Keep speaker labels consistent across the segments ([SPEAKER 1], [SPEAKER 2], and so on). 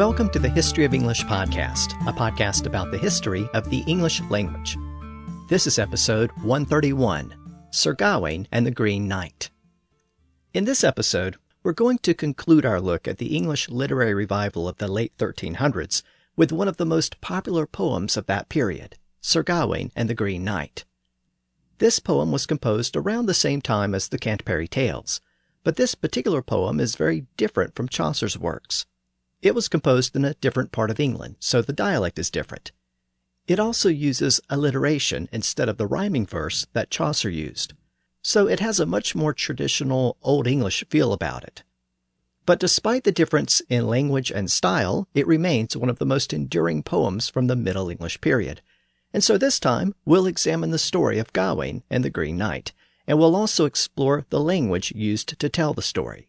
[SPEAKER 1] Welcome to the History of English podcast, a podcast about the history of the English language. This is episode 131 Sir Gawain and the Green Knight. In this episode, we're going to conclude our look at the English literary revival of the late 1300s with one of the most popular poems of that period, Sir Gawain and the Green Knight. This poem was composed around the same time as the Canterbury Tales, but this particular poem is very different from Chaucer's works. It was composed in a different part of England, so the dialect is different. It also uses alliteration instead of the rhyming verse that Chaucer used, so it has a much more traditional Old English feel about it. But despite the difference in language and style, it remains one of the most enduring poems from the Middle English period. And so this time, we'll examine the story of Gawain and the Green Knight, and we'll also explore the language used to tell the story.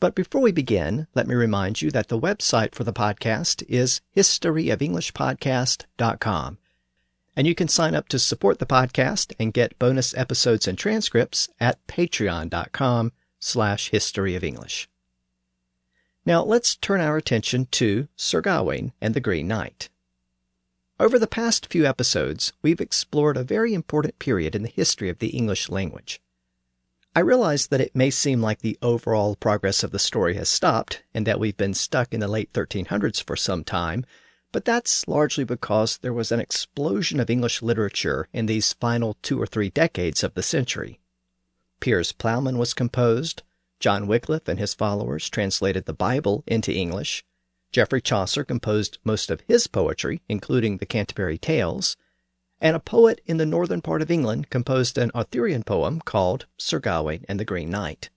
[SPEAKER 1] But before we begin, let me remind you that the website for the podcast is historyofenglishpodcast.com. And you can sign up to support the podcast and get bonus episodes and transcripts at patreon.com slash history of English. Now let's turn our attention to Sir Gawain and the Green Knight. Over the past few episodes, we've explored a very important period in the history of the English language. I realize that it may seem like the overall progress of the story has stopped and that we've been stuck in the late 1300s for some time, but that's largely because there was an explosion of English literature in these final two or three decades of the century. Piers Plowman was composed, John Wycliffe and his followers translated the Bible into English, Geoffrey Chaucer composed most of his poetry, including the Canterbury Tales, and a poet in the northern part of England composed an Arthurian poem called Sir Gawain and the Green Knight.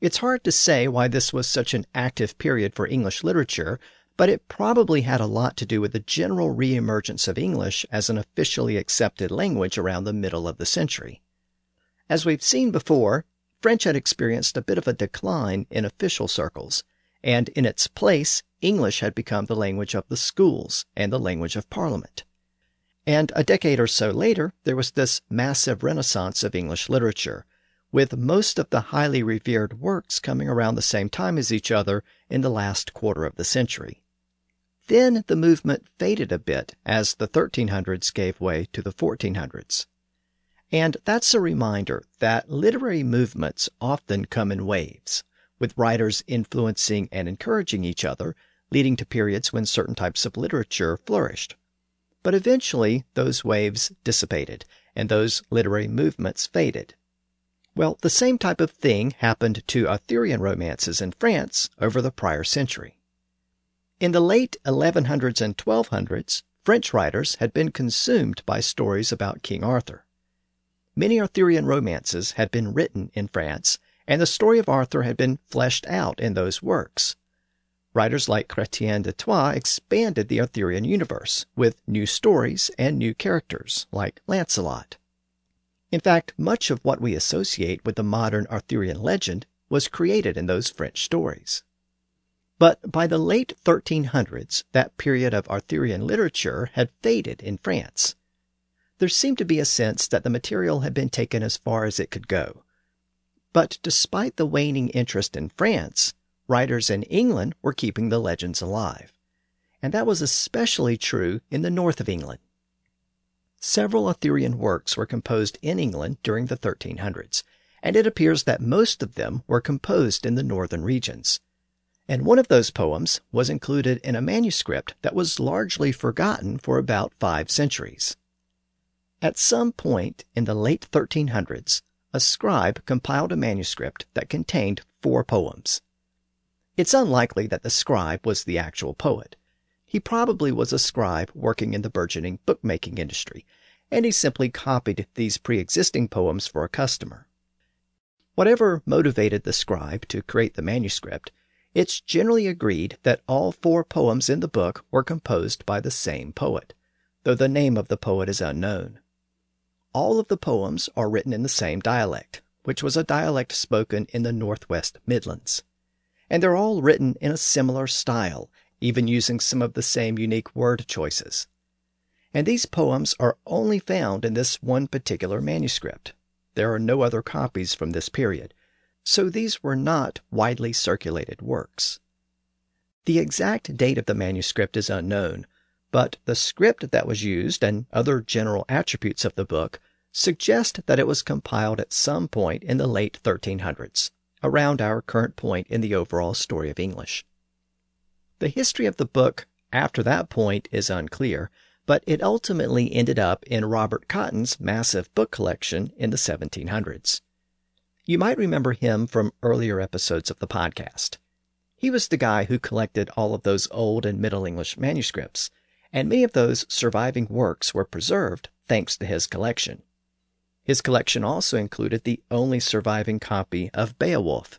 [SPEAKER 1] It's hard to say why this was such an active period for English literature, but it probably had a lot to do with the general reemergence of English as an officially accepted language around the middle of the century. As we've seen before, French had experienced a bit of a decline in official circles, and in its place, English had become the language of the schools and the language of Parliament. And a decade or so later, there was this massive renaissance of English literature, with most of the highly revered works coming around the same time as each other in the last quarter of the century. Then the movement faded a bit as the 1300s gave way to the 1400s. And that's a reminder that literary movements often come in waves, with writers influencing and encouraging each other, leading to periods when certain types of literature flourished. But eventually those waves dissipated and those literary movements faded. Well, the same type of thing happened to Arthurian romances in France over the prior century. In the late 1100s and 1200s, French writers had been consumed by stories about King Arthur. Many Arthurian romances had been written in France, and the story of Arthur had been fleshed out in those works. Writers like Chrétien de Troyes expanded the Arthurian universe with new stories and new characters, like Lancelot. In fact, much of what we associate with the modern Arthurian legend was created in those French stories. But by the late 1300s, that period of Arthurian literature had faded in France. There seemed to be a sense that the material had been taken as far as it could go. But despite the waning interest in France, writers in England were keeping the legends alive. And that was especially true in the north of England. Several Arthurian works were composed in England during the 1300s, and it appears that most of them were composed in the northern regions. And one of those poems was included in a manuscript that was largely forgotten for about five centuries. At some point in the late 1300s, a scribe compiled a manuscript that contained four poems. It's unlikely that the scribe was the actual poet. He probably was a scribe working in the burgeoning bookmaking industry, and he simply copied these pre existing poems for a customer. Whatever motivated the scribe to create the manuscript, it's generally agreed that all four poems in the book were composed by the same poet, though the name of the poet is unknown. All of the poems are written in the same dialect, which was a dialect spoken in the Northwest Midlands and they're all written in a similar style, even using some of the same unique word choices. And these poems are only found in this one particular manuscript. There are no other copies from this period, so these were not widely circulated works. The exact date of the manuscript is unknown, but the script that was used and other general attributes of the book suggest that it was compiled at some point in the late 1300s, around our current point in the overall story of English. The history of the book after that point is unclear, but it ultimately ended up in Robert Cotton's massive book collection in the 1700s. You might remember him from earlier episodes of the podcast. He was the guy who collected all of those Old and Middle English manuscripts, and many of those surviving works were preserved thanks to his collection. His collection also included the only surviving copy of Beowulf.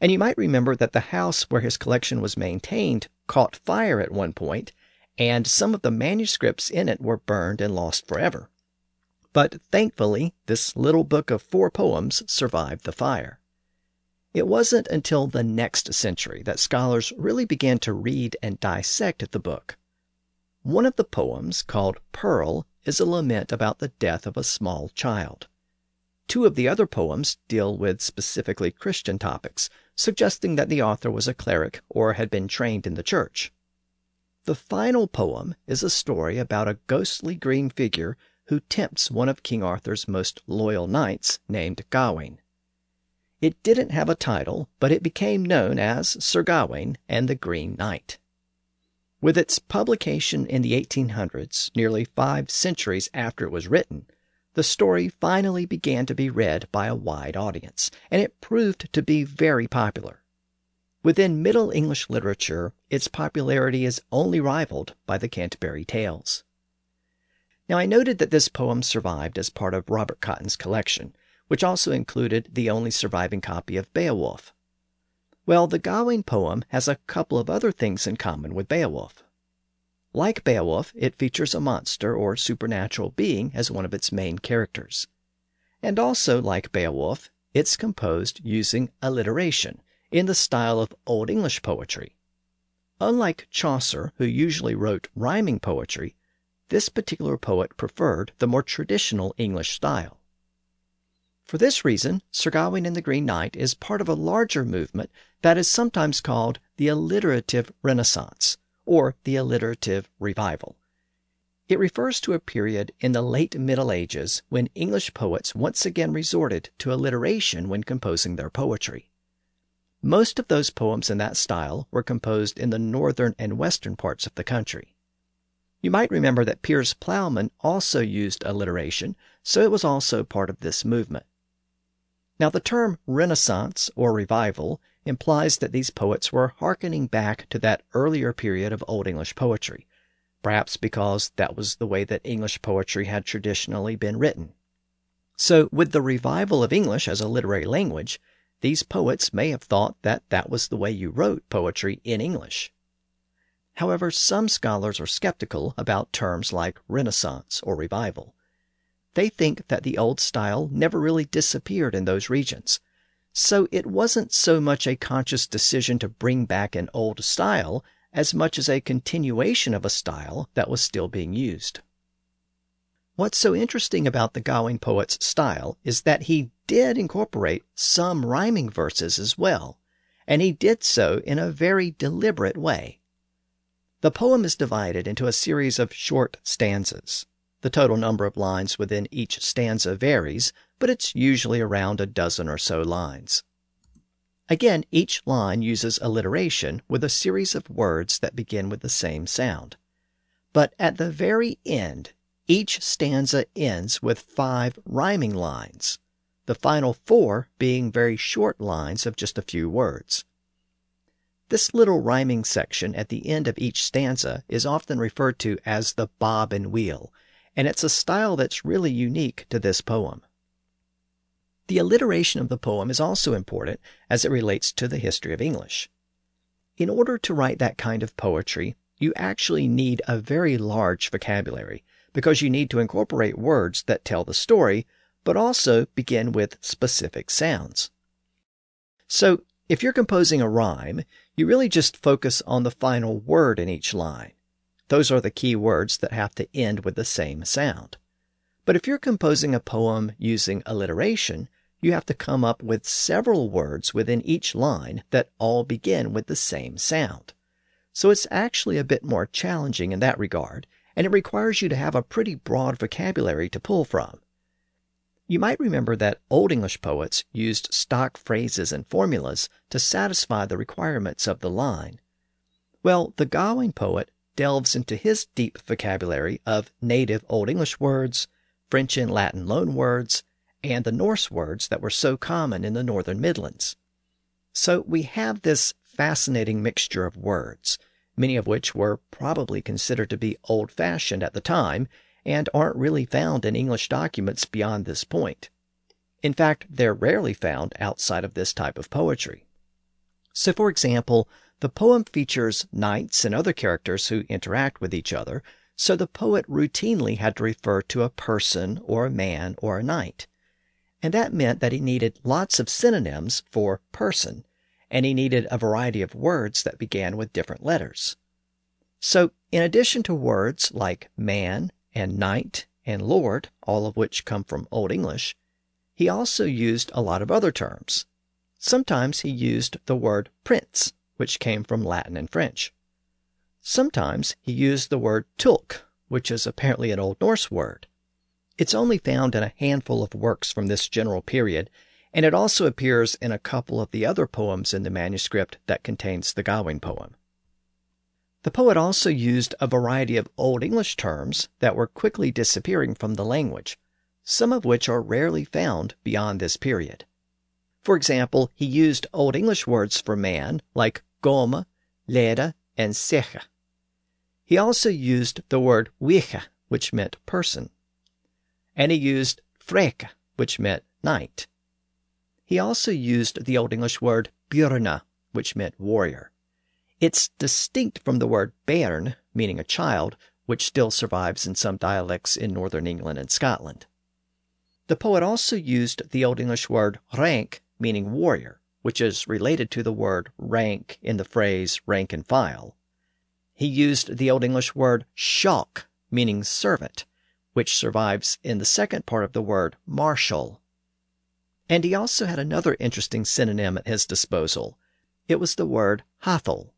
[SPEAKER 1] And you might remember that the house where his collection was maintained caught fire at one point, and some of the manuscripts in it were burned and lost forever. But thankfully, this little book of four poems survived the fire. It wasn't until the next century that scholars really began to read and dissect the book. One of the poems, called Pearl, is a lament about the death of a small child. Two of the other poems deal with specifically Christian topics, suggesting that the author was a cleric or had been trained in the church. The final poem is a story about a ghostly green figure who tempts one of King Arthur's most loyal knights named Gawain. It didn't have a title, but it became known as Sir Gawain and the Green Knight. With its publication in the 1800s, nearly five centuries after it was written, the story finally began to be read by a wide audience, and it proved to be very popular. Within Middle English literature, its popularity is only rivaled by the Canterbury Tales. Now, I noted that this poem survived as part of Robert Cotton's collection, which also included the only surviving copy of Beowulf. Well, the Gawain poem has a couple of other things in common with Beowulf. Like Beowulf, it features a monster or supernatural being as one of its main characters. And also, like Beowulf, it's composed using alliteration in the style of Old English poetry. Unlike Chaucer, who usually wrote rhyming poetry, this particular poet preferred the more traditional English style. For this reason, Sir Gawain and the Green Knight is part of a larger movement that is sometimes called the alliterative Renaissance or the alliterative revival. It refers to a period in the late Middle Ages when English poets once again resorted to alliteration when composing their poetry. Most of those poems in that style were composed in the northern and western parts of the country. You might remember that Piers Plowman also used alliteration, so it was also part of this movement. Now, the term Renaissance or revival implies that these poets were hearkening back to that earlier period of Old English poetry, perhaps because that was the way that English poetry had traditionally been written. So, with the revival of English as a literary language, these poets may have thought that that was the way you wrote poetry in English. However, some scholars are skeptical about terms like Renaissance or revival. They think that the old style never really disappeared in those regions. So it wasn't so much a conscious decision to bring back an old style as much as a continuation of a style that was still being used. What's so interesting about the Gawain poet's style is that he did incorporate some rhyming verses as well, and he did so in a very deliberate way. The poem is divided into a series of short stanzas. The total number of lines within each stanza varies, but it's usually around a dozen or so lines. Again, each line uses alliteration with a series of words that begin with the same sound. But at the very end, each stanza ends with five rhyming lines, the final four being very short lines of just a few words. This little rhyming section at the end of each stanza is often referred to as the bob and wheel, and it's a style that's really unique to this poem. The alliteration of the poem is also important as it relates to the history of English. In order to write that kind of poetry, you actually need a very large vocabulary because you need to incorporate words that tell the story, but also begin with specific sounds. So, if you're composing a rhyme, you really just focus on the final word in each line. Those are the key words that have to end with the same sound. But if you're composing a poem using alliteration, you have to come up with several words within each line that all begin with the same sound. so it's actually a bit more challenging in that regard, and it requires you to have a pretty broad vocabulary to pull from. You might remember that Old English poets used stock phrases and formulas to satisfy the requirements of the line. Well, the Gawain poet delves into his deep vocabulary of native Old English words, French and Latin loanwords, and the Norse words that were so common in the northern Midlands. So we have this fascinating mixture of words, many of which were probably considered to be old fashioned at the time and aren't really found in English documents beyond this point. In fact, they're rarely found outside of this type of poetry. So, for example, the poem features knights and other characters who interact with each other, so the poet routinely had to refer to a person or a man or a knight. And that meant that he needed lots of synonyms for person, and he needed a variety of words that began with different letters. So, in addition to words like man and knight and lord, all of which come from Old English, he also used a lot of other terms. Sometimes he used the word prince, which came from Latin and French. Sometimes he used the word tulk, which is apparently an Old Norse word. It's only found in a handful of works from this general period, and it also appears in a couple of the other poems in the manuscript that contains the Gawain poem. The poet also used a variety of Old English terms that were quickly disappearing from the language, some of which are rarely found beyond this period. For example, he used Old English words for man like goma, leda, and secha. He also used the word wicha, which meant person. And he used freka, which meant knight. He also used the Old English word björna, which meant warrior. It's distinct from the word bairn, meaning a child, which still survives in some dialects in northern England and Scotland. The poet also used the Old English word rank, meaning warrior, which is related to the word rank in the phrase rank and file. He used the Old English word shock, meaning servant, which survives in the second part of the word marshal. And he also had another interesting synonym at his disposal. It was the word hathel,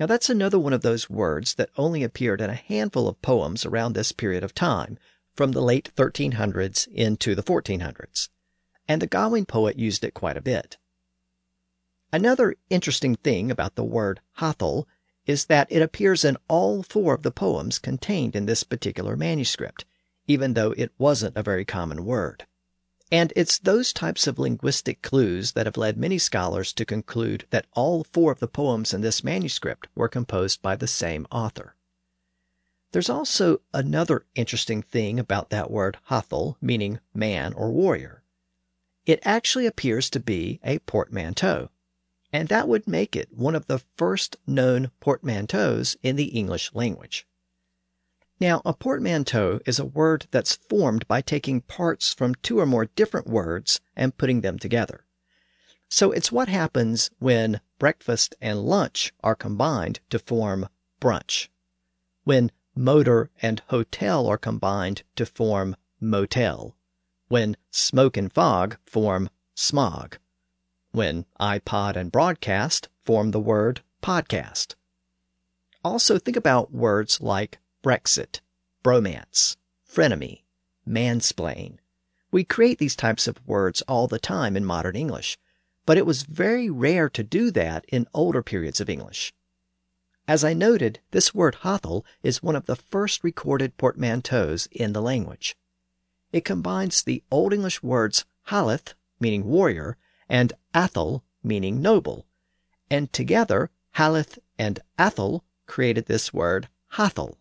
[SPEAKER 1] now, that's another one of those words that only appeared in a handful of poems around this period of time, from the late 1300s into the 1400s. And the Gawain poet used it quite a bit. Another interesting thing about the word Hathel is that it appears in all four of the poems contained in this particular manuscript, even though it wasn't a very common word. And it's those types of linguistic clues that have led many scholars to conclude that all four of the poems in this manuscript were composed by the same author. There's also another interesting thing about that word Hathel, meaning man or warrior. It actually appears to be a portmanteau, and that would make it one of the first known portmanteaus in the English language. Now, a portmanteau is a word that's formed by taking parts from two or more different words and putting them together. So it's what happens when breakfast and lunch are combined to form brunch, when motor and hotel are combined to form motel, when smoke and fog form smog, when iPod and broadcast form the word podcast. Also, think about words like Brexit, bromance, frenemy, mansplain. We create these types of words all the time in modern English, but it was very rare to do that in older periods of English. As I noted, this word hathel is one of the first recorded portmanteaus in the language. It combines the Old English words Haleth, meaning warrior, and Athel, meaning noble, and together Haleth and Athel created this word Hathel.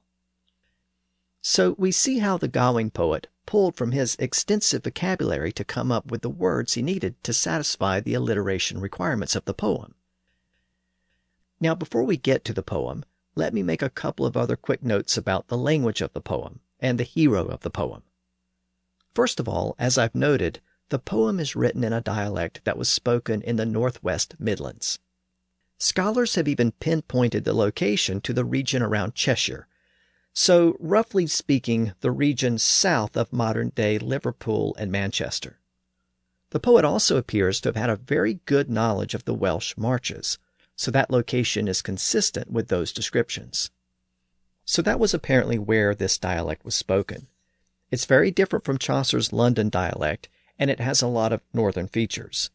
[SPEAKER 1] So we see how the Gawain poet pulled from his extensive vocabulary to come up with the words he needed to satisfy the alliteration requirements of the poem. Now, before we get to the poem, let me make a couple of other quick notes about the language of the poem and the hero of the poem. First of all, as I've noted, the poem is written in a dialect that was spoken in the Northwest Midlands. Scholars have even pinpointed the location to the region around Cheshire, so, roughly speaking, the region south of modern day Liverpool and Manchester. The poet also appears to have had a very good knowledge of the Welsh marches, so that location is consistent with those descriptions. So that was apparently where this dialect was spoken. It's very different from Chaucer's London dialect, and it has a lot of northern features.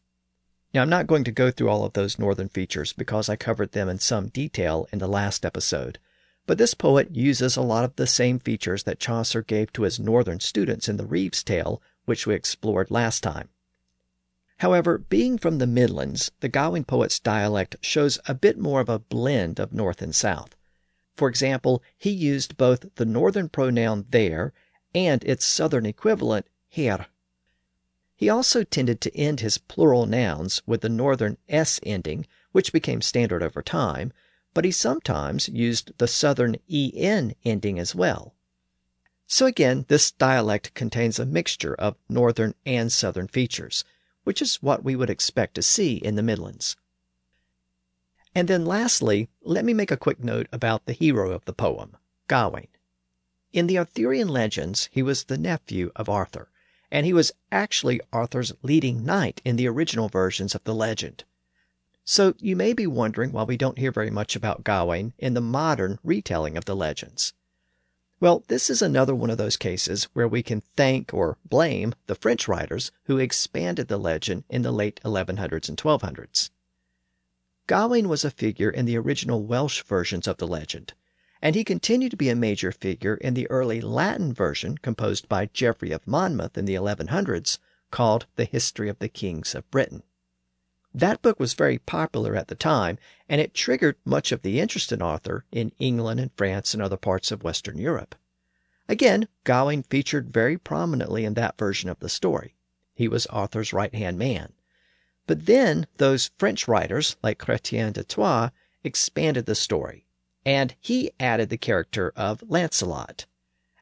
[SPEAKER 1] Now, I'm not going to go through all of those northern features because I covered them in some detail in the last episode, but this poet uses a lot of the same features that Chaucer gave to his northern students in the Reeve's tale, which we explored last time. However, being from the Midlands, the Gawain poet's dialect shows a bit more of a blend of North and South. For example, he used both the northern pronoun there and its southern equivalent here. He also tended to end his plural nouns with the northern s ending, which became standard over time, but he sometimes used the southern en ending as well. So again, this dialect contains a mixture of northern and southern features, which is what we would expect to see in the Midlands. And then lastly, let me make a quick note about the hero of the poem, Gawain. In the Arthurian legends, he was the nephew of Arthur, and he was actually Arthur's leading knight in the original versions of the legend. So you may be wondering why we don't hear very much about Gawain in the modern retelling of the legends. Well, this is another one of those cases where we can thank or blame the French writers who expanded the legend in the late 1100s and 1200s. Gawain was a figure in the original Welsh versions of the legend, and he continued to be a major figure in the early Latin version composed by Geoffrey of Monmouth in the 1100s called The History of the Kings of Britain. That book was very popular at the time, and it triggered much of the interest in Arthur in England and France and other parts of Western Europe. Again, Gawain featured very prominently in that version of the story. He was Arthur's right hand man. But then those French writers, like Chrétien de Troyes, expanded the story, and he added the character of Lancelot.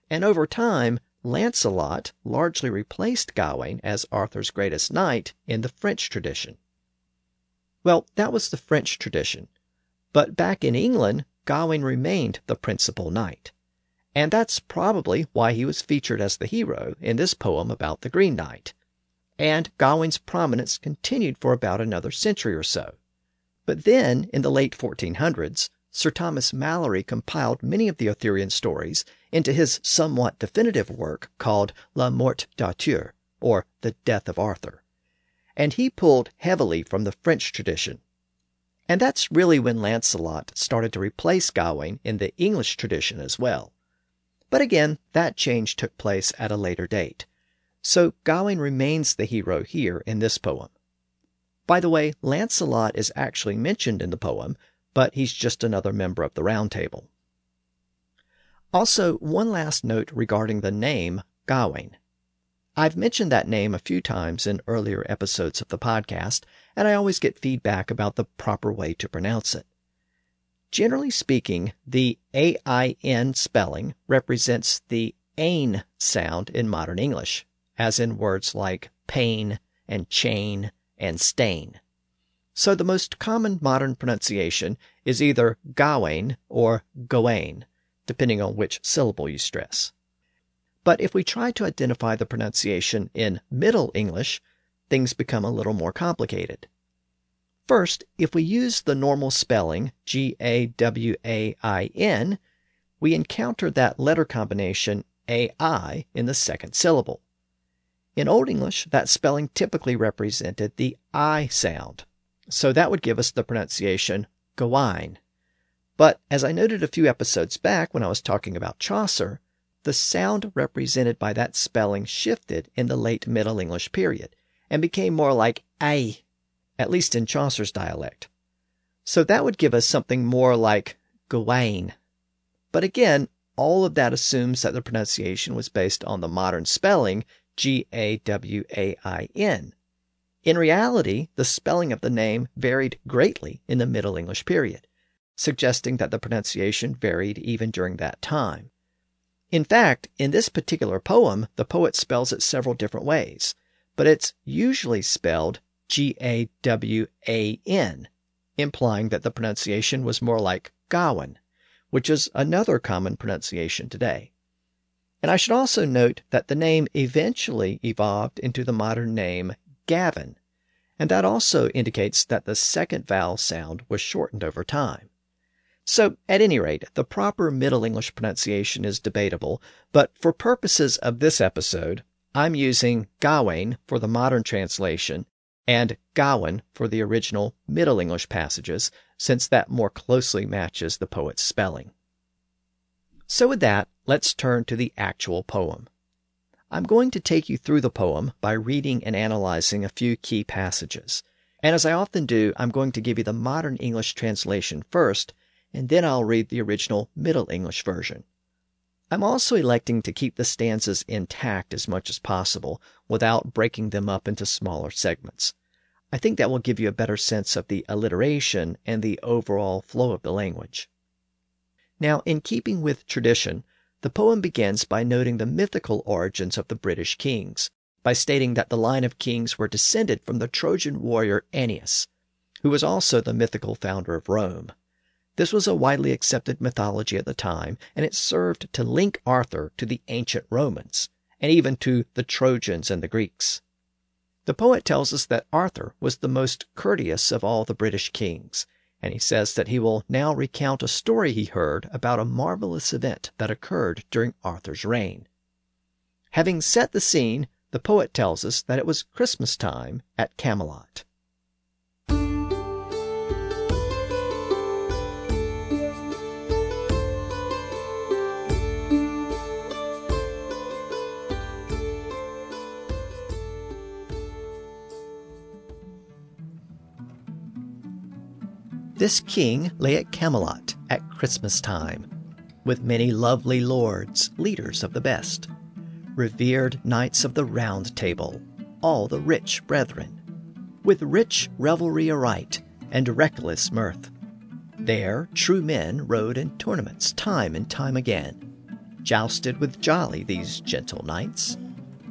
[SPEAKER 1] And over time, Lancelot largely replaced Gawain as Arthur's greatest knight in the French tradition. Well, that was the French tradition. But back in England, Gawain remained the principal knight. And that's probably why he was featured as the hero in this poem about the Green Knight and Gawain's prominence continued for about another century or so. But then, in the late 1400s, Sir Thomas Malory compiled many of the Arthurian stories into his somewhat definitive work called Le Morte d'Arthur, or The Death of Arthur. And he pulled heavily from the French tradition. And that's really when Lancelot started to replace Gawain in the English tradition as well. But again, that change took place at a later date. So Gawain remains the hero here in this poem. By the way, Lancelot is actually mentioned in the poem, but he's just another member of the Round Table. Also, one last note regarding the name Gawain. I've mentioned that name a few times in earlier episodes of the podcast, and I always get feedback about the proper way to pronounce it. Generally speaking, the AIN spelling represents the AIN sound in modern English as in words like pain and chain and stain. So the most common modern pronunciation is either Gawain or Gawain, depending on which syllable you stress. But if we try to identify the pronunciation in Middle English, things become a little more complicated. First, if we use the normal spelling G A W A I N, we encounter that letter combination AI in the second syllable. In Old English, that spelling typically represented the I sound, so that would give us the pronunciation Gawain. But as I noted a few episodes back when I was talking about Chaucer, the sound represented by that spelling shifted in the late Middle English period and became more like I, at least in Chaucer's dialect. So that would give us something more like Gawain. But again, all of that assumes that the pronunciation was based on the modern spelling G A W A I N. In reality, the spelling of the name varied greatly in the Middle English period, suggesting that the pronunciation varied even during that time. In fact, in this particular poem, the poet spells it several different ways, but it's usually spelled G A W A N, implying that the pronunciation was more like Gawain, which is another common pronunciation today. And I should also note that the name eventually evolved into the modern name Gavin. and that also indicates that the second vowel sound was shortened over time. So, at any rate, the proper Middle English pronunciation is debatable, but for purposes of this episode, I'm using Gawain for the modern translation and Gawain for the original Middle English passages, since that more closely matches the poet's spelling. So, with that, let's turn to the actual poem. I'm going to take you through the poem by reading and analyzing a few key passages. And as I often do, I'm going to give you the modern English translation first and then I'll read the original Middle English version. I'm also electing to keep the stanzas intact as much as possible without breaking them up into smaller segments. I think that will give you a better sense of the alliteration and the overall flow of the language. Now, in keeping with tradition, the poem begins by noting the mythical origins of the British kings, by stating that the line of kings were descended from the Trojan warrior Aeneas, who was also the mythical founder of Rome. This was a widely accepted mythology at the time, and it served to link Arthur to the ancient Romans, and even to the Trojans and the Greeks. The poet tells us that Arthur was the most courteous of all the British kings, and he says that he will now recount a story he heard about a marvelous event that occurred during Arthur's reign. Having set the scene, the poet tells us that it was Christmas time at Camelot. This king lay at Camelot at Christmas time, with many lovely lords, leaders of the best, revered knights of the Round Table, all the rich brethren, with rich revelry aright and reckless mirth. There true men rode in tournaments time and time again, jousted with jolly these gentle knights,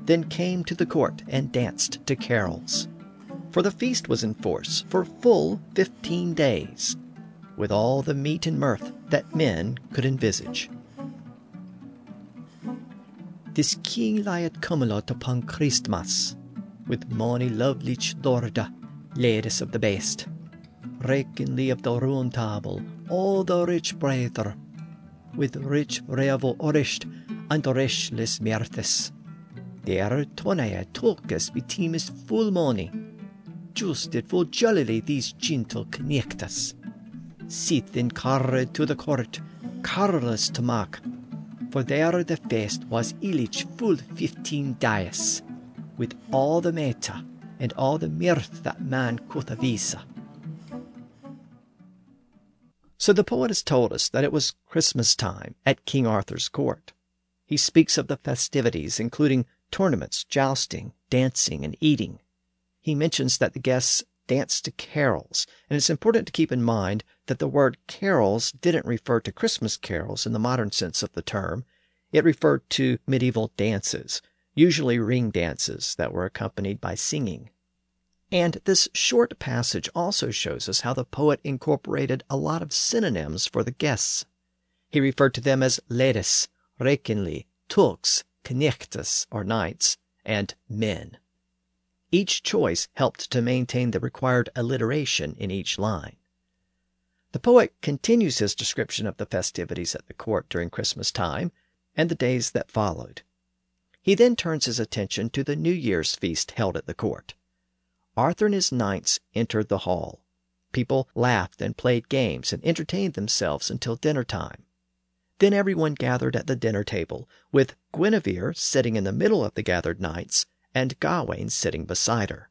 [SPEAKER 1] then came to the court and danced to carols for the feast was in force for full fifteen days, with all the meat and mirth that men could envisage. This king at Camelot upon Christmas, with mony lovely lorda, ladies of the best, reckonly of the round table, all the rich brethren, with rich revel orished and restless mirths. There tonaya took us between full money, justed for jollily these gentle connectors. Sit then carried to the court, carless to mark, for there the feast was illich full fifteen days, with all the meta and all the mirth that man could avisa. So the poet has told us that it was Christmas time at King Arthur's court. He speaks of the festivities, including tournaments, jousting, dancing, and eating he mentions that the guests danced to carols, and it's important to keep in mind that the word carols didn't refer to Christmas carols in the modern sense of the term. It referred to medieval dances, usually ring dances that were accompanied by singing. And this short passage also shows us how the poet incorporated a lot of synonyms for the guests. He referred to them as ladies, rekenli, tulks, knechtes, or knights, and men. Each choice helped to maintain the required alliteration in each line. The poet continues his description of the festivities at the court during Christmas time and the days that followed. He then turns his attention to the New Year's feast held at the court. Arthur and his knights entered the hall. People laughed and played games and entertained themselves until dinner time. Then everyone gathered at the dinner table, with Guinevere sitting in the middle of the gathered knights and Gawain sitting beside her.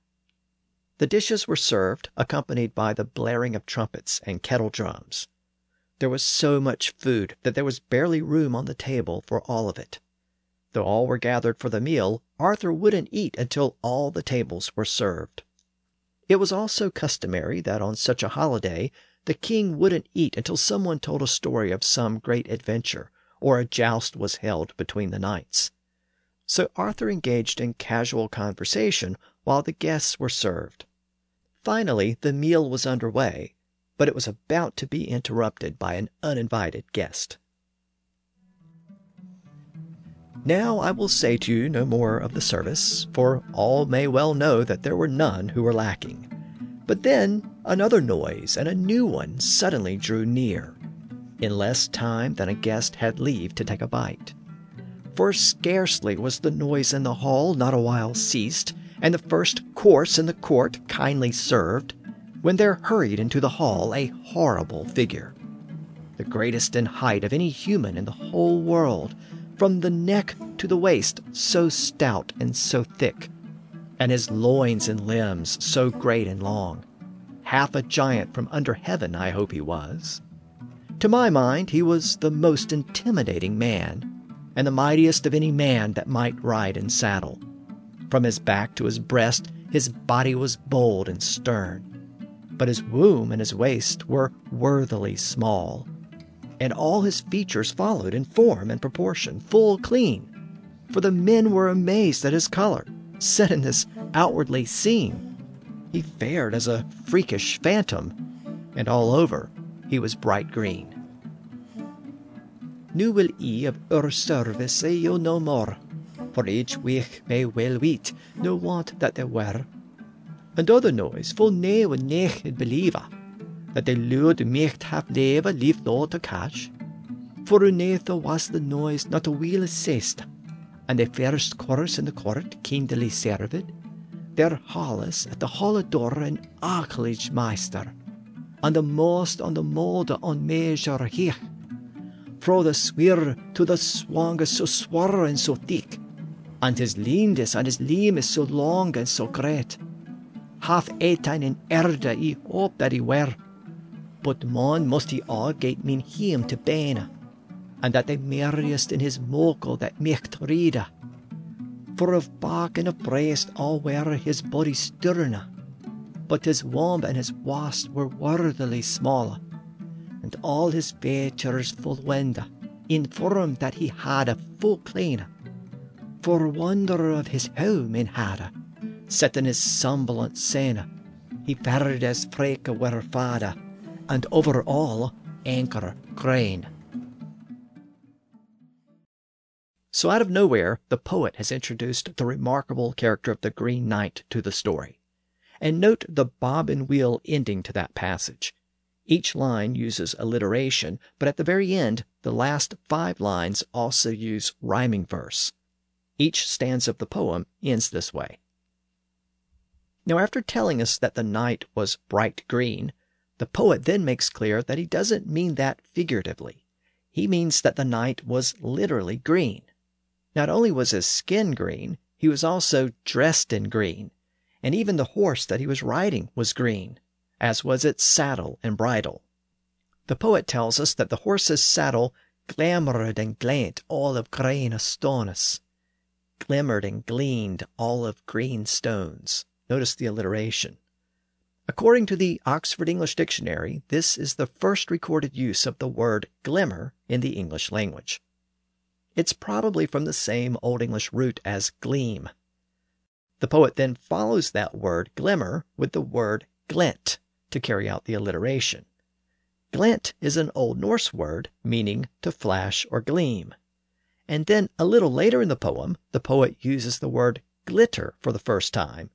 [SPEAKER 1] The dishes were served, accompanied by the blaring of trumpets and kettle drums. There was so much food that there was barely room on the table for all of it. Though all were gathered for the meal, Arthur wouldn't eat until all the tables were served. It was also customary that on such a holiday the king wouldn't eat until someone told a story of some great adventure or a joust was held between the knights so Arthur engaged in casual conversation while the guests were served. Finally, the meal was under way, but it was about to be interrupted by an uninvited guest. Now I will say to you no more of the service, for all may well know that there were none who were lacking. But then another noise and a new one suddenly drew near, in less time than a guest had leave to take a bite. For scarcely was the noise in the hall not a while ceased, and the first course in the court kindly served, when there hurried into the hall a horrible figure, the greatest in height of any human in the whole world, from the neck to the waist, so stout and so thick, and his loins and limbs so great and long. Half a giant from under heaven, I hope he was. To my mind, he was the most intimidating man, and the mightiest of any man that might ride in saddle. From his back to his breast, his body was bold and stern, but his womb and his waist were worthily small, and all his features followed in form and proportion, full clean. For the men were amazed at his color, set in this outwardly seen. He fared as a freakish phantom, and all over he was bright green. Nu will I of ur service say you no more, for each week may well weet no want that there were. And other noise full nae would naked believer, that they lured micht have never leave no to catch. For unether was the noise not a wheel assessed, and the first chorus in the court kindly served, their halles at the hall door an arklage meister, and the most on the mode on measure here fro the swir to the swang is so swar and so thick, and his leanness and his limb is so long and so great. Half eighteen in erde I hope that he were, but mon must he get mean him to bane, and that the merriest in his mokel that micht reader. For of back and of breast all were his body stirna, but his womb and his wast were worthily smaller and all his features full wenda, informed that he had a full clean. For wonder of his home in set in his semblance sena, he fared as freke were fada, and over all anchor grain. So, out of nowhere, the poet has introduced the remarkable character of the Green Knight to the story. And note the bob and wheel ending to that passage. Each line uses alliteration, but at the very end, the last five lines also use rhyming verse. Each stanza of the poem ends this way. Now, after telling us that the night was bright green, the poet then makes clear that he doesn't mean that figuratively. He means that the night was literally green. Not only was his skin green, he was also dressed in green, and even the horse that he was riding was green as was its saddle and bridle. The poet tells us that the horse's saddle glamoured and glint all of green stones. Glimmered and gleamed all of green stones. Notice the alliteration. According to the Oxford English Dictionary, this is the first recorded use of the word glimmer in the English language. It's probably from the same Old English root as gleam. The poet then follows that word glimmer with the word glint, to carry out the alliteration. Glint is an Old Norse word meaning to flash or gleam. And then a little later in the poem, the poet uses the word glitter for the first time.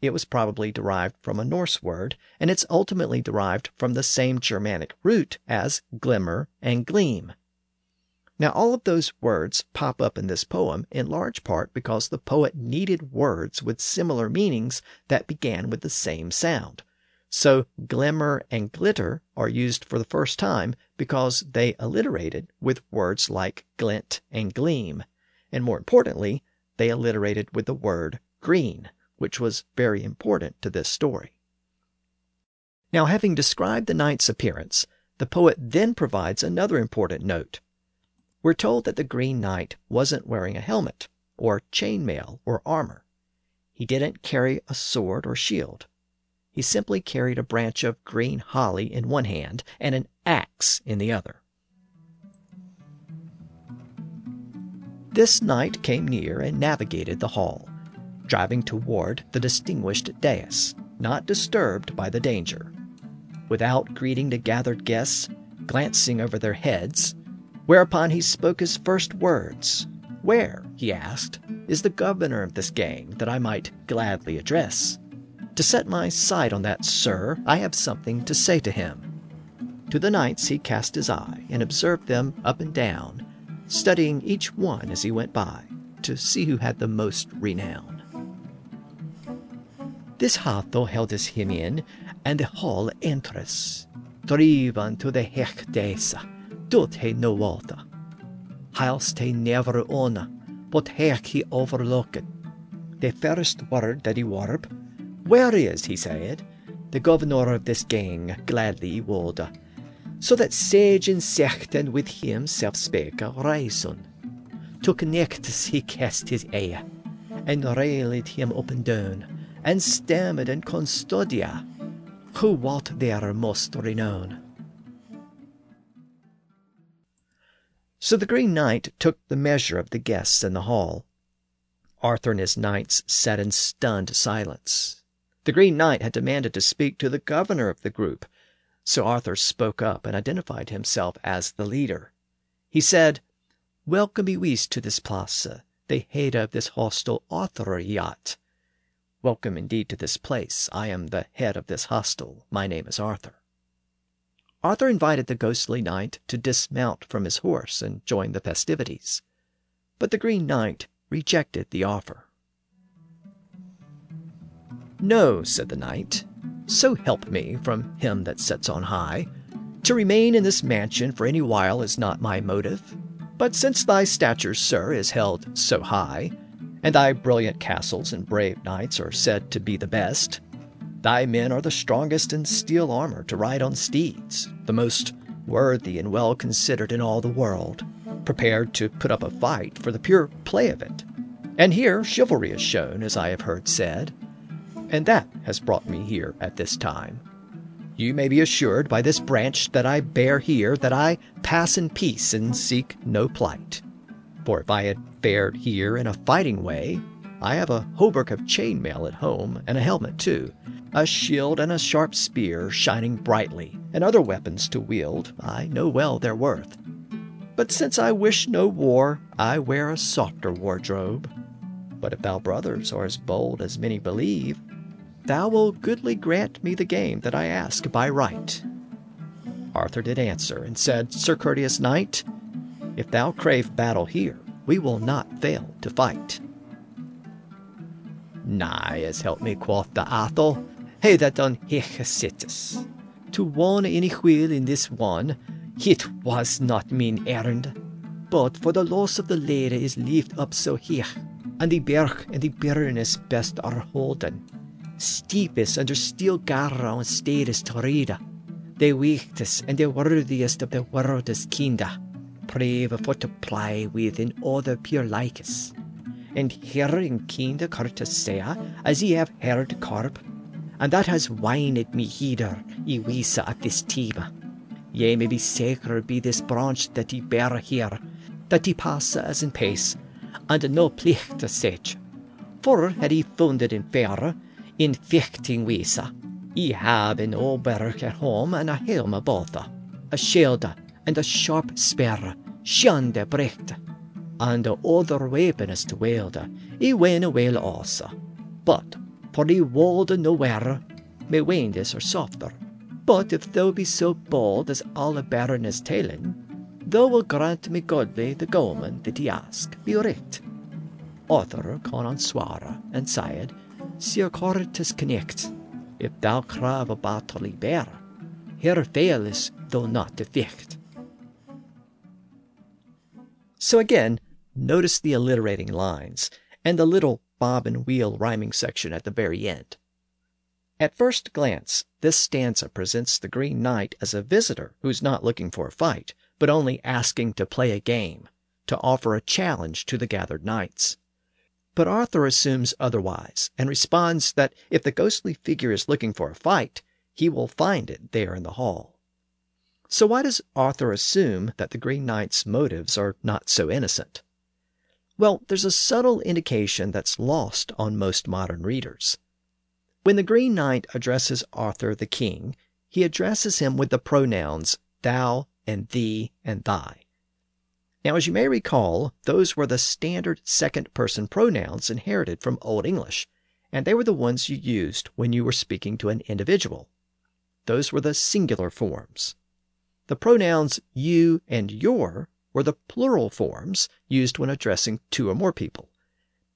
[SPEAKER 1] It was probably derived from a Norse word, and it's ultimately derived from the same Germanic root as glimmer and gleam. Now, all of those words pop up in this poem in large part because the poet needed words with similar meanings that began with the same sound. So glimmer and glitter are used for the first time because they alliterated with words like glint and gleam. And more importantly, they alliterated with the word green, which was very important to this story. Now, having described the knight's appearance, the poet then provides another important note. We're told that the Green Knight wasn't wearing a helmet, or chainmail, or armor. He didn't carry a sword or shield. He simply carried a branch of green holly in one hand and an axe in the other. This knight came near and navigated the hall, driving toward the distinguished dais, not disturbed by the danger. Without greeting the gathered guests, glancing over their heads, whereupon he spoke his first words. Where, he asked, is the governor of this gang that I might gladly address? To set my sight on that sir, I have something to say to him. To the knights he cast his eye, and observed them up and down, studying each one as he went by, to see who had the most renown. This hathel held his him in, and the hall entrance, driven to the hechdesa, doth he no water. Whilst he never owna, but hech he overlooked. The first word that he warp, Where is, he said, the governor of this gang, gladly would, so that sage and sechten with him self spake a reason. To connect he cast his eye, and railed him up and down, and stammered and constudia, who what there most renown. So the Green Knight took the measure of the guests in the hall. Arthur and his knights sat in stunned silence. The Green Knight had demanded to speak to the governor of the group, so Arthur spoke up and identified himself as the leader. He said, Welcome be wees to this place, the head of this hostel Arthur yacht. Welcome indeed to this place. I am the head of this hostel. My name is Arthur. Arthur invited the ghostly knight to dismount from his horse and join the festivities. But the Green Knight rejected the offer. No, said the knight, so help me from him that sits on high. To remain in this mansion for any while is not my motive. But since thy stature, sir, is held so high, and thy brilliant castles and brave knights are said to be the best. Thy men are the strongest in steel armor to ride on steeds, the most worthy and well considered in all the world, prepared to put up a fight for the pure play of it. And here chivalry is shown, as I have heard said, and that has brought me here at this time. You may be assured by this branch that I bear here that I pass in peace and seek no plight. For if I had fared here in a fighting way, I have a hauberk of chainmail at home, and a helmet too, a shield and a sharp spear shining brightly, and other weapons to wield. I know well their worth. But since I wish no war, I wear a softer wardrobe. But if thou brothers are as bold as many believe, thou wilt goodly grant me the game that I ask by right. Arthur did answer, and said, Sir courteous knight, if thou crave battle here, we will not fail to fight. Nay, as help me, quoth the hathel, hey that on hechasitis. To one any wheel in this one, it was not mean errand, but for the loss of the lady is lift up so high, and the berg and the bitterness best are holden. Steepest under steel garra and steadest to read, the weakest and the worthiest of the world's kinda brave for to ply with in other pure likes. And hearing kinder courtesy as ye have heard corp, and that has wined me heder, ye wisa at this time. Ye may be sacred be this branch that ye bear here, that ye pass as in pace, and no plicht to such. For had ye found it in fair, in fechting wisa, ye have an oberk at home and a helm both, a shield and a sharp spear, sjande brecht, and other weapons to wield, he went well also. But for the wold nowhere, my winds are softer. But if thou be so bold as all baron is telling, thou will grant me godly the goman that he ask, be right. Arthur con on swara, and said, Sir Cortus connect, if thou crave a battle bear, here failest thou not to fecht. So again, notice the alliterating lines and the little bob and wheel rhyming section at the very end. At first glance, this stanza presents the Green Knight as a visitor who's not looking for a fight, but only asking to play a game, to offer a challenge to the gathered knights. But Arthur assumes otherwise and responds that if the ghostly figure is looking for a fight, he will find it there in the hall. So why does Arthur assume that the Green Knight's motives are not so innocent? Well, there's a subtle indication that's lost on most modern readers. When the Green Knight addresses Arthur the king, he addresses him with the pronouns thou and thee and thy. Now, as you may recall, those were the standard second person pronouns inherited from Old English, and they were the ones you used when you were speaking to an individual. Those were the singular forms. The pronouns you and your were the plural forms used when addressing two or more people.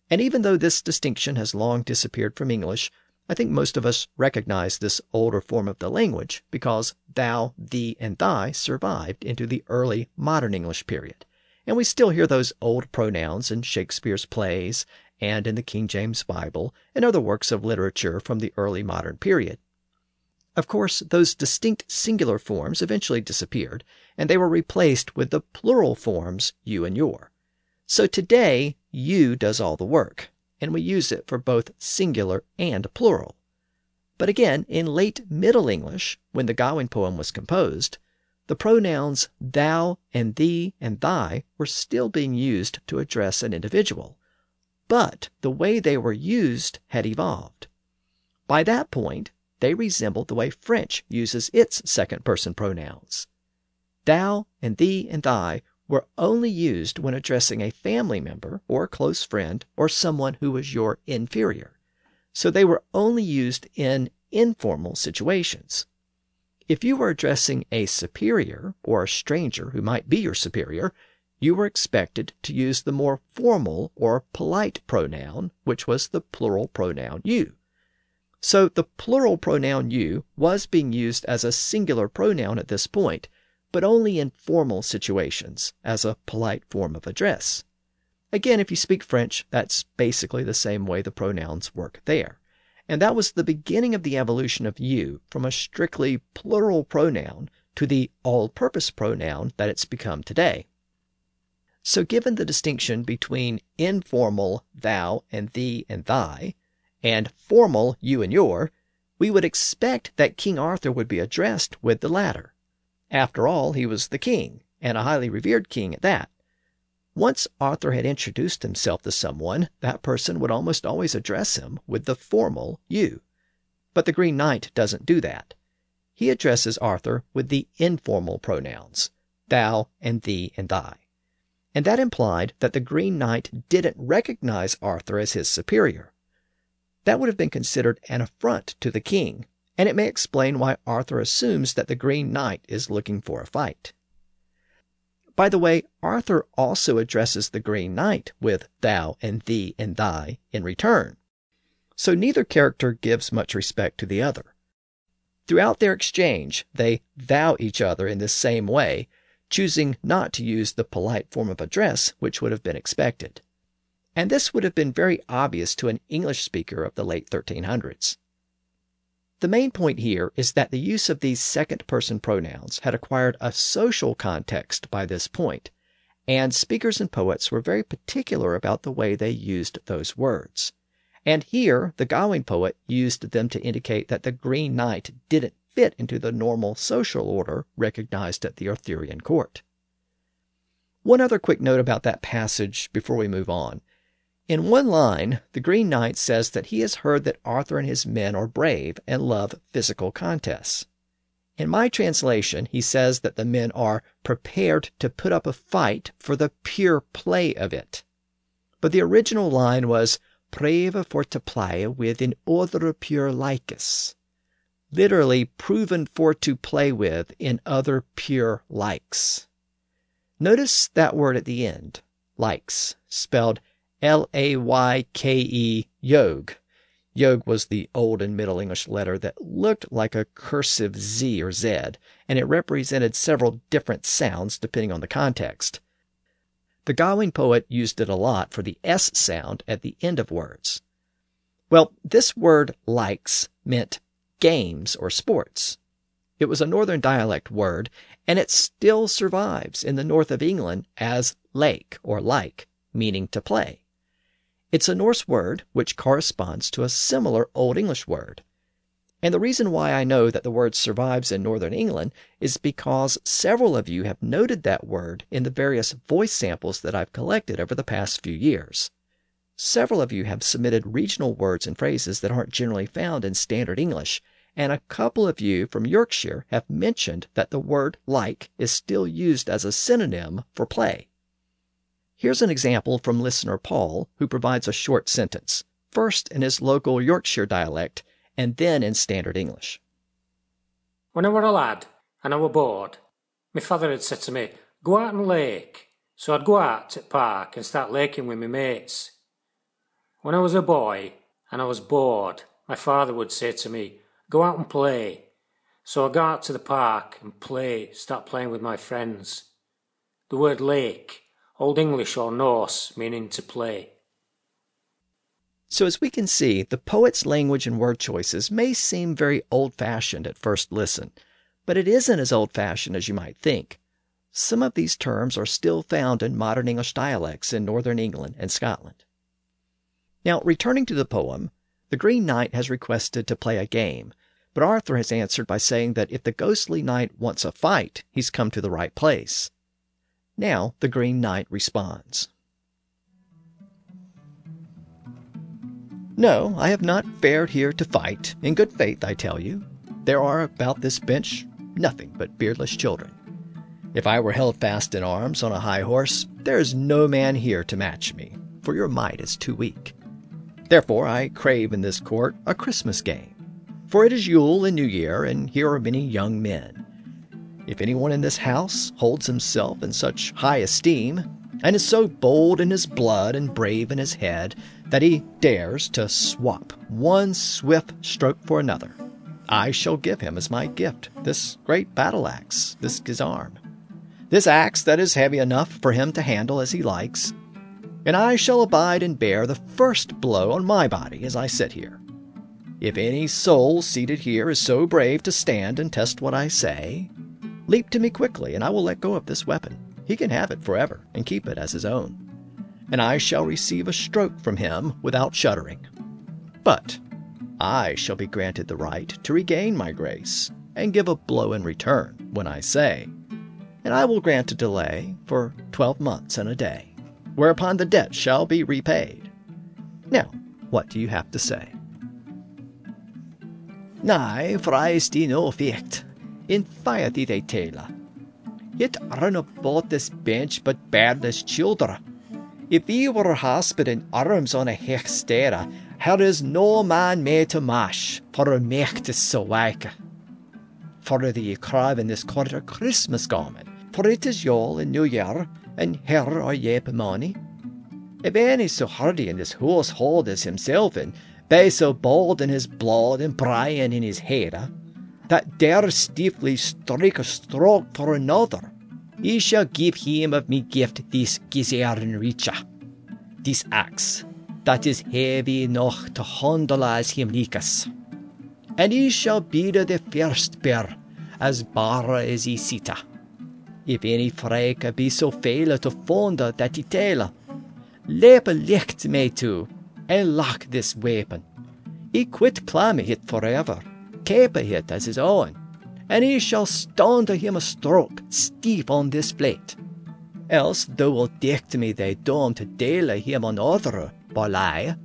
[SPEAKER 1] And even though this distinction has long disappeared from English, I think most of us recognize this older form of the language because thou, thee, and thy survived into the early modern English period. And we still hear those old pronouns in Shakespeare's plays and in the King James Bible and other works of literature from the early modern period. Of course, those distinct singular forms eventually disappeared, and they were replaced with the plural forms you and your. So today, you does all the work, and we use it for both singular and plural. But again, in late Middle English, when the Gawain poem was composed, the pronouns thou and thee and thy were still being used to address an individual, but the way they were used had evolved. By that point, they resembled the way French uses its second person pronouns. Thou and thee and thy were only used when addressing a family member or close friend or someone who was your inferior. So they were only used in informal situations. If you were addressing a superior or a stranger who might be your superior, you were expected to use the more formal or polite pronoun, which was the plural pronoun you. So the plural pronoun you was being used as a singular pronoun at this point, but only in formal situations, as a polite form of address. Again, if you speak French, that's basically the same way the pronouns work there. And that was the beginning of the evolution of you from a strictly plural pronoun to the all purpose pronoun that it's become today. So, given the distinction between informal thou and thee and thy, and formal you and your, we would expect that King Arthur would be addressed with the latter. After all, he was the king, and a highly revered king at that. Once Arthur had introduced himself to someone, that person would almost always address him with the formal you. But the Green Knight doesn't do that. He addresses Arthur with the informal pronouns, thou and thee and thy and that implied that the Green Knight didn't recognize Arthur as his superior. That would have been considered an affront to the king, and it may explain why Arthur assumes that the Green Knight is looking for a fight. By the way, Arthur also addresses the Green Knight with thou and thee and thy in return. So neither character gives much respect to the other. Throughout their exchange, they thou each other in this same way, choosing not to use the polite form of address which would have been expected. And this would have been very obvious to an English speaker of the late 1300s. The main point here is that the use of these second person pronouns had acquired a social context by this point, and speakers and poets were very particular about the way they used those words. And here, the Gawain poet used them to indicate that the Green Knight didn't fit into the normal social order recognized at the Arthurian court. One other quick note about that passage before we move on. In one line, the Green Knight says that he has heard that Arthur and his men are brave and love physical contests. In my translation, he says that the men are prepared to put up a fight for the pure play of it. But the original line was to play with in other pure likes literally proven for to play with in other pure likes. Notice that word at the end, likes, spelled L A Y K E, yogh. Yogh was the Old and Middle English letter that looked like a cursive Z or Z, and it represented several different sounds depending on the context. The Gawain poet used it a lot for the S sound at the end of words. Well, this word likes meant games or sports. It was a northern dialect word, and it still survives in the north of England as lake or like, meaning to play. It's a Norse word which corresponds to a similar Old English word. And the reason why I know that the word survives in northern England is because several of you have noted that word in the various voice samples that I've collected over the past few years. Several of you have submitted regional words and phrases that aren't generally found in standard English, and a couple of you from Yorkshire have mentioned that the word like is still used as a synonym for play. Here's an example from listener Paul, who provides a short sentence first in his local Yorkshire dialect and then in standard English.
[SPEAKER 2] When I were a lad and I were bored, my father had said to me, Go out and lake. So I'd go out to the park and start laking with my mates. When I was a boy and I was bored, my father would say to me, Go out and play. So I'd go out to the park and play, start playing with my friends. The word lake, Old English or Norse, meaning to play.
[SPEAKER 1] So, as we can see, the poet's language and word choices may seem very old fashioned at first listen, but it isn't as old fashioned as you might think. Some of these terms are still found in modern English dialects in northern England and Scotland. Now, returning to the poem, the Green Knight has requested to play a game, but Arthur has answered by saying that if the ghostly knight wants a fight, he's come to the right place. Now, the Green Knight responds. No, I have not fared here to fight. In good faith, I tell you. There are about this bench nothing but beardless children. If I were held fast in arms on a high horse, there is no man here to match me, for your might is too weak. Therefore I crave in this court a Christmas game, for it is Yule and New Year, and here are many young men. If anyone in this house holds himself in such high esteem, and is so bold in his blood and brave in his head that he dares to swap one swift stroke for another. I shall give him as my gift this great battle axe, this gisarm, this axe that is heavy enough for him to handle as he likes, and I shall abide and bear the first blow on my body as I sit here. If any soul seated here is so brave to stand and test what I say, leap to me quickly, and I will let go of this weapon. He can have it forever and keep it as his own and I shall receive a stroke from him without shuddering. But I shall be granted the right to regain my grace and give a blow in return when I say, and I will grant a delay for twelve months and a day, whereupon the debt shall be repaid. Now, what do you have to say? Nay, for I no effect. In did they tell. Yet run about this bench but beardless children if he were a in arms on a hextera, there is no man made to mash for a make to so wake. For the crave in this quarter Christmas garment, for it is Yule and New Year, and here are ye money. If any so hardy in this household as himself, and be so bold in his blood and Brian in his hair, that dare stiffly strike a stroke for another, Ye shall give him of me gift this Gizern Richa, this axe that is heavy enough to handle as him likas. And he shall be the first bear, as bara as he sita. If any freke be so fail to fonda that he tell, lep licht me to, and lock this weapon. He quit claiming it forever, keep it as his own, and he shall stand to him a stroke steep on this plate. Else thou wilt dict me thy dome to dele him another balai,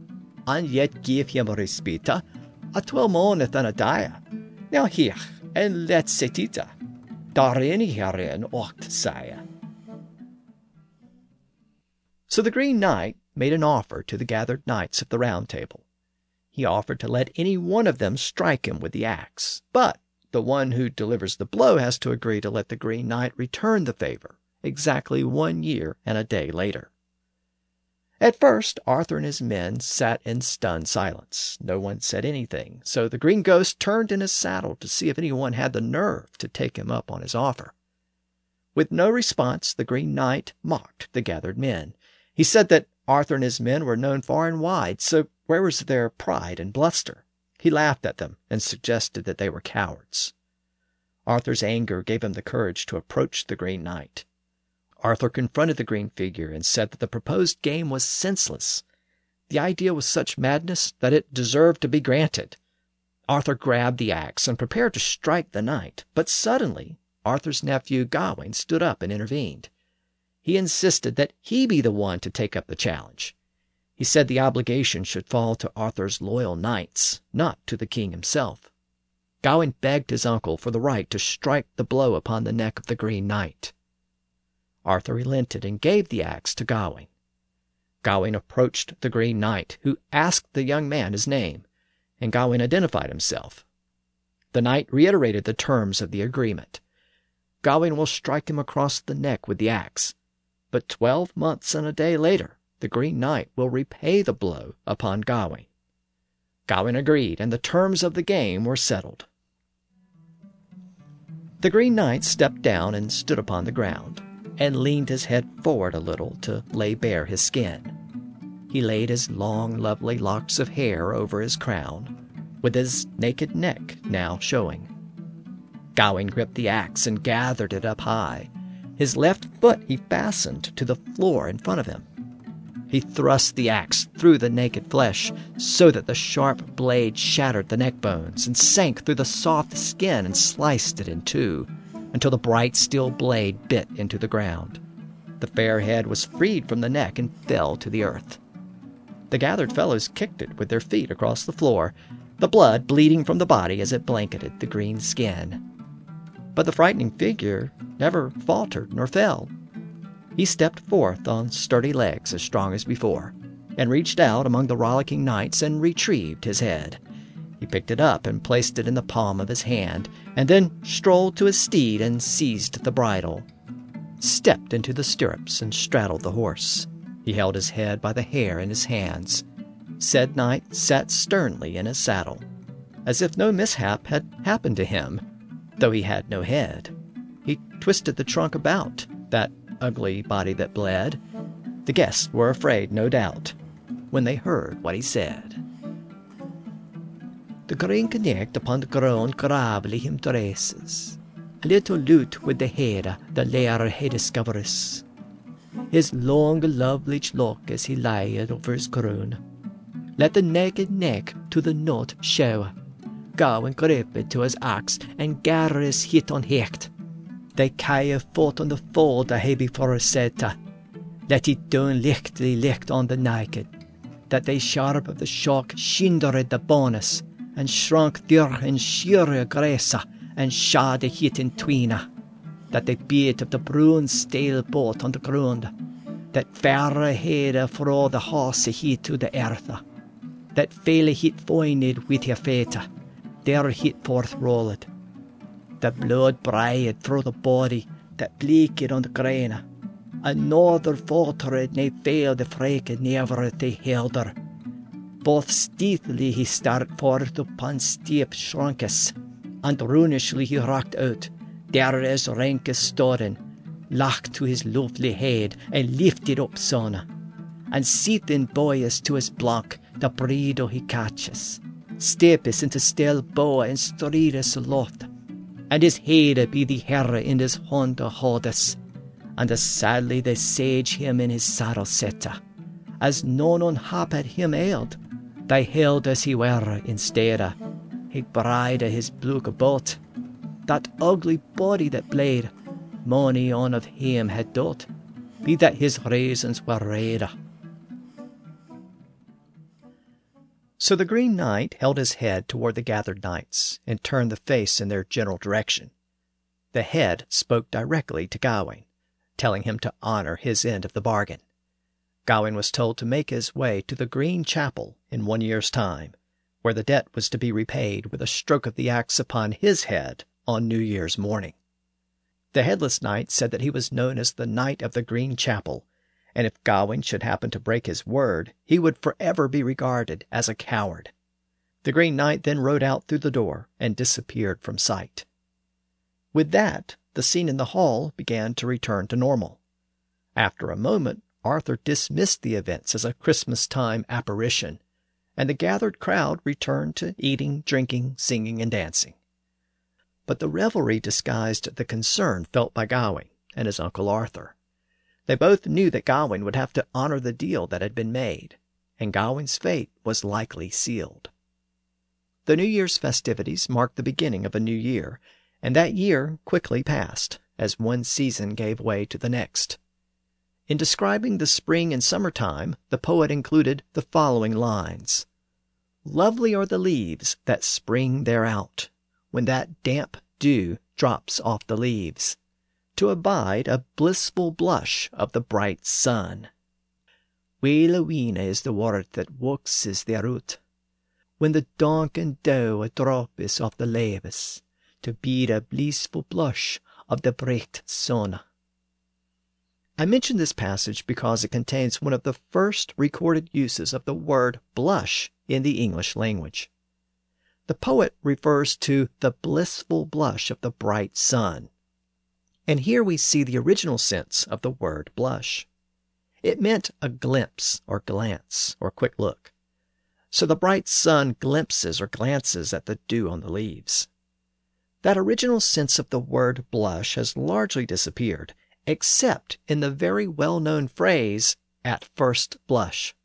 [SPEAKER 1] and yet give him a respite, a twelve month and a day. Now here, and let's set it, daarin herein ocht say. So the Green Knight made an offer to the gathered knights of the Round Table. He offered to let any one of them strike him with the axe, but the one who delivers the blow has to agree to let the Green Knight return the favor exactly one year and a day later. At first, Arthur and his men sat in stunned silence. No one said anything, so the Green Ghost turned in his saddle to see if anyone had the nerve to take him up on his offer. With no response, the Green Knight mocked the gathered men. He said that Arthur and his men were known far and wide, so where was their pride and bluster? He laughed at them and suggested that they were cowards. Arthur's anger gave him the courage to approach the Green Knight. Arthur confronted the green figure and said that the proposed game was senseless. The idea was such madness that it deserved to be granted. Arthur grabbed the axe and prepared to strike the knight, but suddenly Arthur's nephew Gawain stood up and intervened. He insisted that he be the one to take up the challenge. He said the obligation should fall to Arthur's loyal knights, not to the king himself. Gawain begged his uncle for the right to strike the blow upon the neck of the Green Knight. Arthur relented and gave the axe to Gawain. Gawain approached the Green Knight, who asked the young man his name, and Gawain identified himself. The knight reiterated the terms of the agreement. Gawain will strike him across the neck with the axe, but twelve months and a day later the Green Knight will repay the blow upon Gawain. Gawain agreed, and the terms of the game were settled. The Green Knight stepped down and stood upon the ground, and leaned his head forward a little to lay bare his skin. He laid his long, lovely locks of hair over his crown, with his naked neck now showing. Gawain gripped the axe and gathered it up high. His left foot he fastened to the floor in front of him. He thrust the axe through the naked flesh so that the sharp blade shattered the neck bones and sank through the soft skin and sliced it in two until the bright steel blade bit into the ground. The fair head was freed from the neck and fell to the earth. The gathered fellows kicked it with their feet across the floor, the blood bleeding from the body as it blanketed the green skin. But the frightening figure never faltered nor fell. He stepped forth on sturdy legs as strong as before, and reached out among the rollicking knights and retrieved his head. He picked it up and placed it in the palm of his hand, and then strolled to his steed and seized the bridle, stepped into the stirrups and straddled the horse. He held his head by the hair in his hands. Said knight sat sternly in his saddle, as if no mishap had happened to him, though he had no head. He twisted the trunk about, that ugly body that bled. The guests were afraid, no doubt, when they heard what he said. The green connect upon the ground gravely him dresses. A little lute with the hair the lair he discovers his long lovely lock as he lied over his croon. Let the naked neck to the knot show. Go and grip it to his axe and gather his hit on hecht. They cae fought on the fold a he before seta. Let it down lichtly licht on the naked, that they sharp of the shock shindered the bonus, and shrunk dir and sheer gresa, and shad the hit in tweena that they beat of the brown stale boat on the ground, that fair ahead for the horse hit to the earth, that fail hit foined with your fate, there hit forth rolled, the blood braid through the body, that bleaked on the grain, another faltered nae fail the frake never they held her. Both stealthily he start forth upon steep shrunkes, and runishly he rocked out, there is Rankes storen, lacht to his lovely head, and lifted up sona, and sitting boyes to his block, the bridle he catches, steppes into still bow and strides aloft, and his head be the herre in his hand holdes, and as sadly they sage him in his saddle as none unhapped him ailed, they held as he were instead, o he bride his blue boat, that ugly body that blade, money on of him had dot, be that his reasons were raider. So the Green Knight held his head toward the gathered knights, and turned the face in their general direction. The head spoke directly to Gawain, telling him to honor his end of the bargain. Gawain was told to make his way to the Green Chapel in one year's time, where the debt was to be repaid with a stroke of the axe upon his head on New Year's morning. The headless knight said that he was known as the Knight of the Green Chapel, and if Gawain should happen to break his word, he would forever be regarded as a coward. The Green Knight then rode out through the door and disappeared from sight. With that, the scene in the hall began to return to normal. After a moment, Arthur dismissed the events as a Christmas time apparition, and the gathered crowd returned to eating, drinking, singing, and dancing. But the revelry disguised the concern felt by Gawain and his uncle Arthur. They both knew that Gawain would have to honor the deal that had been made, and Gawain's fate was likely sealed. The New Year's festivities marked the beginning of a new year, and that year quickly passed as one season gave way to the next. In describing the spring and summer time, the poet included the following lines Lovely are the leaves that spring thereout, when that damp dew drops off the leaves, to abide a blissful blush of the bright sun. Wheelawina is the word that wuxes thereout. When the Donkin doe a droppes of the leaves, to be the blissful blush of the bright sun. I mention this passage because it contains one of the first recorded uses of the word blush in the English language. The poet refers to the blissful blush of the bright sun. And here we see the original sense of the word blush. It meant a glimpse or glance or quick look. So the bright sun glimpses or glances at the dew on the leaves. That original sense of the word blush has largely disappeared, except in the very well known phrase, at first blush,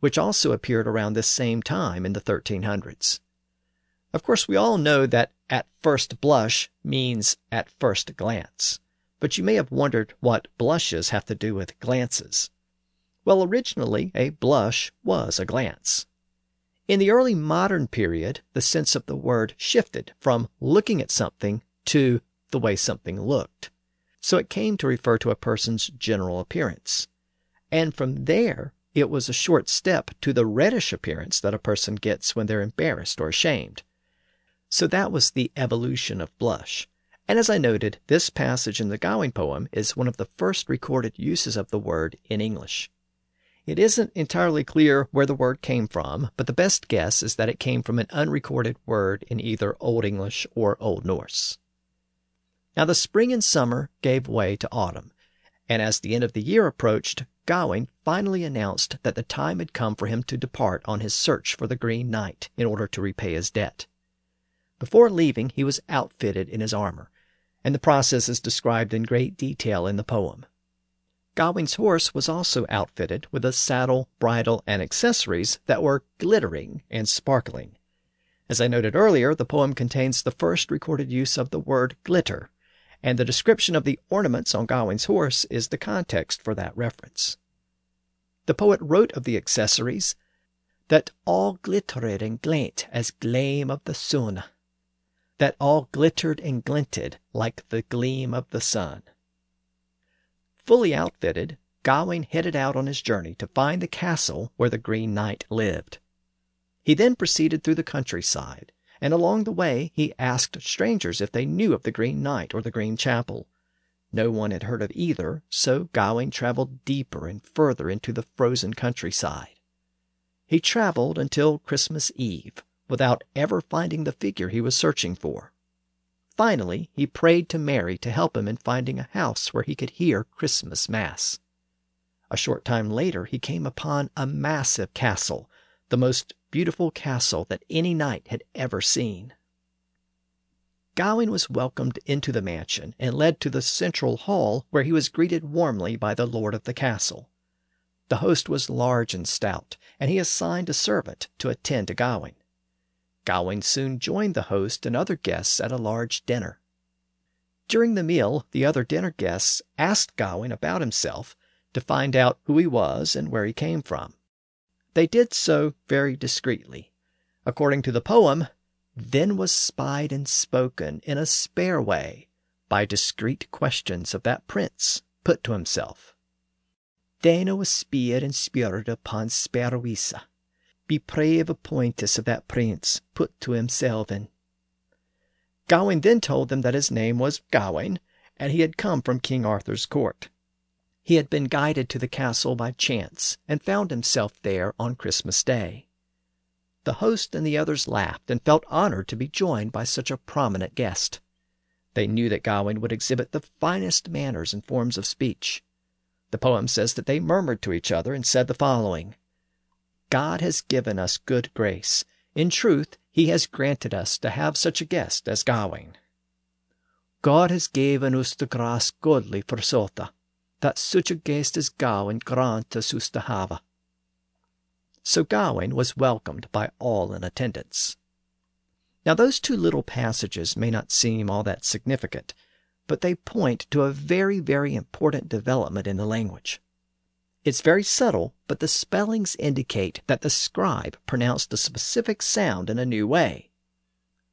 [SPEAKER 1] which also appeared around this same time in the 1300s. Of course, we all know that at first blush means at first glance, but you may have wondered what blushes have to do with glances. Well, originally, a blush was a glance. In the early modern period, the sense of the word shifted from looking at something to the way something looked. So it came to refer to a person's general appearance. And from there, it was a short step to the reddish appearance that a person gets when they're embarrassed or ashamed. So that was the evolution of blush. And as I noted, this passage in the Gawain poem is one of the first recorded uses of the word in English. It isn't entirely clear where the word came from, but the best guess is that it came from an unrecorded word in either Old English or Old Norse. Now the spring and summer gave way to autumn, and as the end of the year approached, Gawain finally announced that the time had come for him to depart on his search for the Green Knight in order to repay his debt. Before leaving, he was outfitted in his armor, and the process is described in great detail in the poem. Gawain's horse was also outfitted with a saddle, bridle, and accessories that were glittering and sparkling. As I noted earlier, the poem contains the first recorded use of the word glitter, and the description of the ornaments on Gawain's horse is the context for that reference. The poet wrote of the accessories that all glittered and glint as gleam of the sun, that all glittered and glinted like the gleam of the sun. Fully outfitted, Gawain headed out on his journey to find the castle where the Green Knight lived. He then proceeded through the countryside, and along the way he asked strangers if they knew of the Green Knight or the Green Chapel. No one had heard of either, so Gawain traveled deeper and further into the frozen countryside. He traveled until Christmas Eve without ever finding the figure he was searching for. Finally, he prayed to Mary to help him in finding a house where he could hear Christmas Mass. A short time later, he came upon a massive castle, the most beautiful castle that any knight had ever seen. Gawain was welcomed into the mansion and led to the central hall where he was greeted warmly by the lord of the castle. The host was large and stout, and he assigned a servant to attend to Gawain. Gawain soon joined the host and other guests at a large dinner. During the meal, the other dinner guests asked Gawain about himself to find out who he was and where he came from. They did so very discreetly. According to the poem, then was spied and spoken in a spare way by discreet questions of that prince put to himself. Then was speared and spurred upon Sperwisa, be brave appointess of that prince put to himself in. Gawain then told them that his name was Gawain, and he had come from King Arthur's court. He had been guided to the castle by chance, and found himself there on Christmas Day. The host and the others laughed and felt honored to be joined by such a prominent guest. They knew that Gawain would exhibit the finest manners and forms of speech. The poem says that they murmured to each other and said the following God has given us good grace. In truth, he has granted us to have such a guest as Gawain. God has given us the grace godly for sota, that such a guest as Gawain grant us us to have. So Gawain was welcomed by all in attendance. Now those two little passages may not seem all that significant, but they point to a very, very important development in the language. It's very subtle, but the spellings indicate that the scribe pronounced a specific sound in a new way.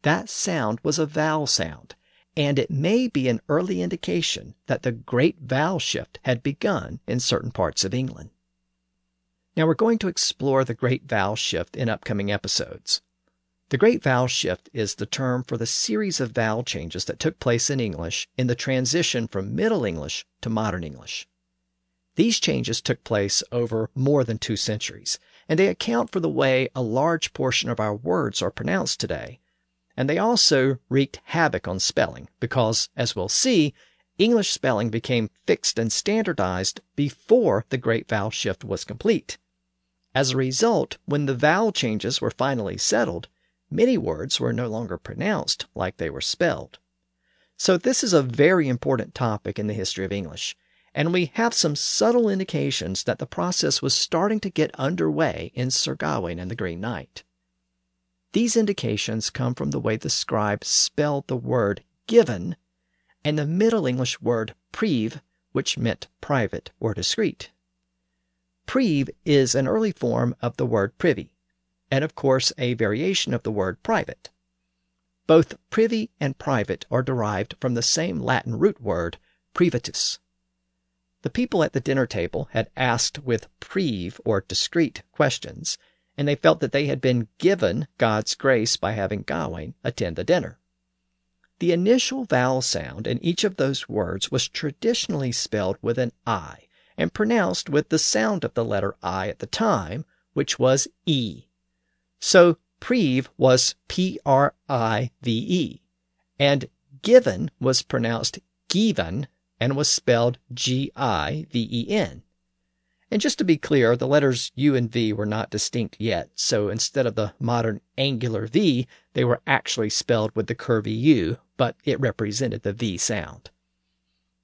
[SPEAKER 1] That sound was a vowel sound, and it may be an early indication that the great vowel shift had begun in certain parts of England. Now we're going to explore the Great Vowel Shift in upcoming episodes. The Great Vowel Shift is the term for the series of vowel changes that took place in English in the transition from Middle English to Modern English. These changes took place over more than two centuries, and they account for the way a large portion of our words are pronounced today. And they also wreaked havoc on spelling because, as we'll see, English spelling became fixed and standardized before the Great Vowel Shift was complete. As a result, when the vowel changes were finally settled, many words were no longer pronounced like they were spelled. So, this is a very important topic in the history of English, and we have some subtle indications that the process was starting to get underway in Sir Gawain and the Green Knight. These indications come from the way the scribe spelled the word given and the Middle English word prive, which meant private or discreet. Prive is an early form of the word privy, and of course a variation of the word private. Both privy and private are derived from the same Latin root word, privatus. The people at the dinner table had asked with prive or discreet questions, and they felt that they had been given God's grace by having Gawain attend the dinner. The initial vowel sound in each of those words was traditionally spelled with an I and pronounced with the sound of the letter I at the time, which was E. So prive was P R I V E, and given was pronounced given and was spelled G I V E N. And just to be clear, the letters U and V were not distinct yet, so instead of the modern angular V, they were actually spelled with the curvy U, but it represented the V sound.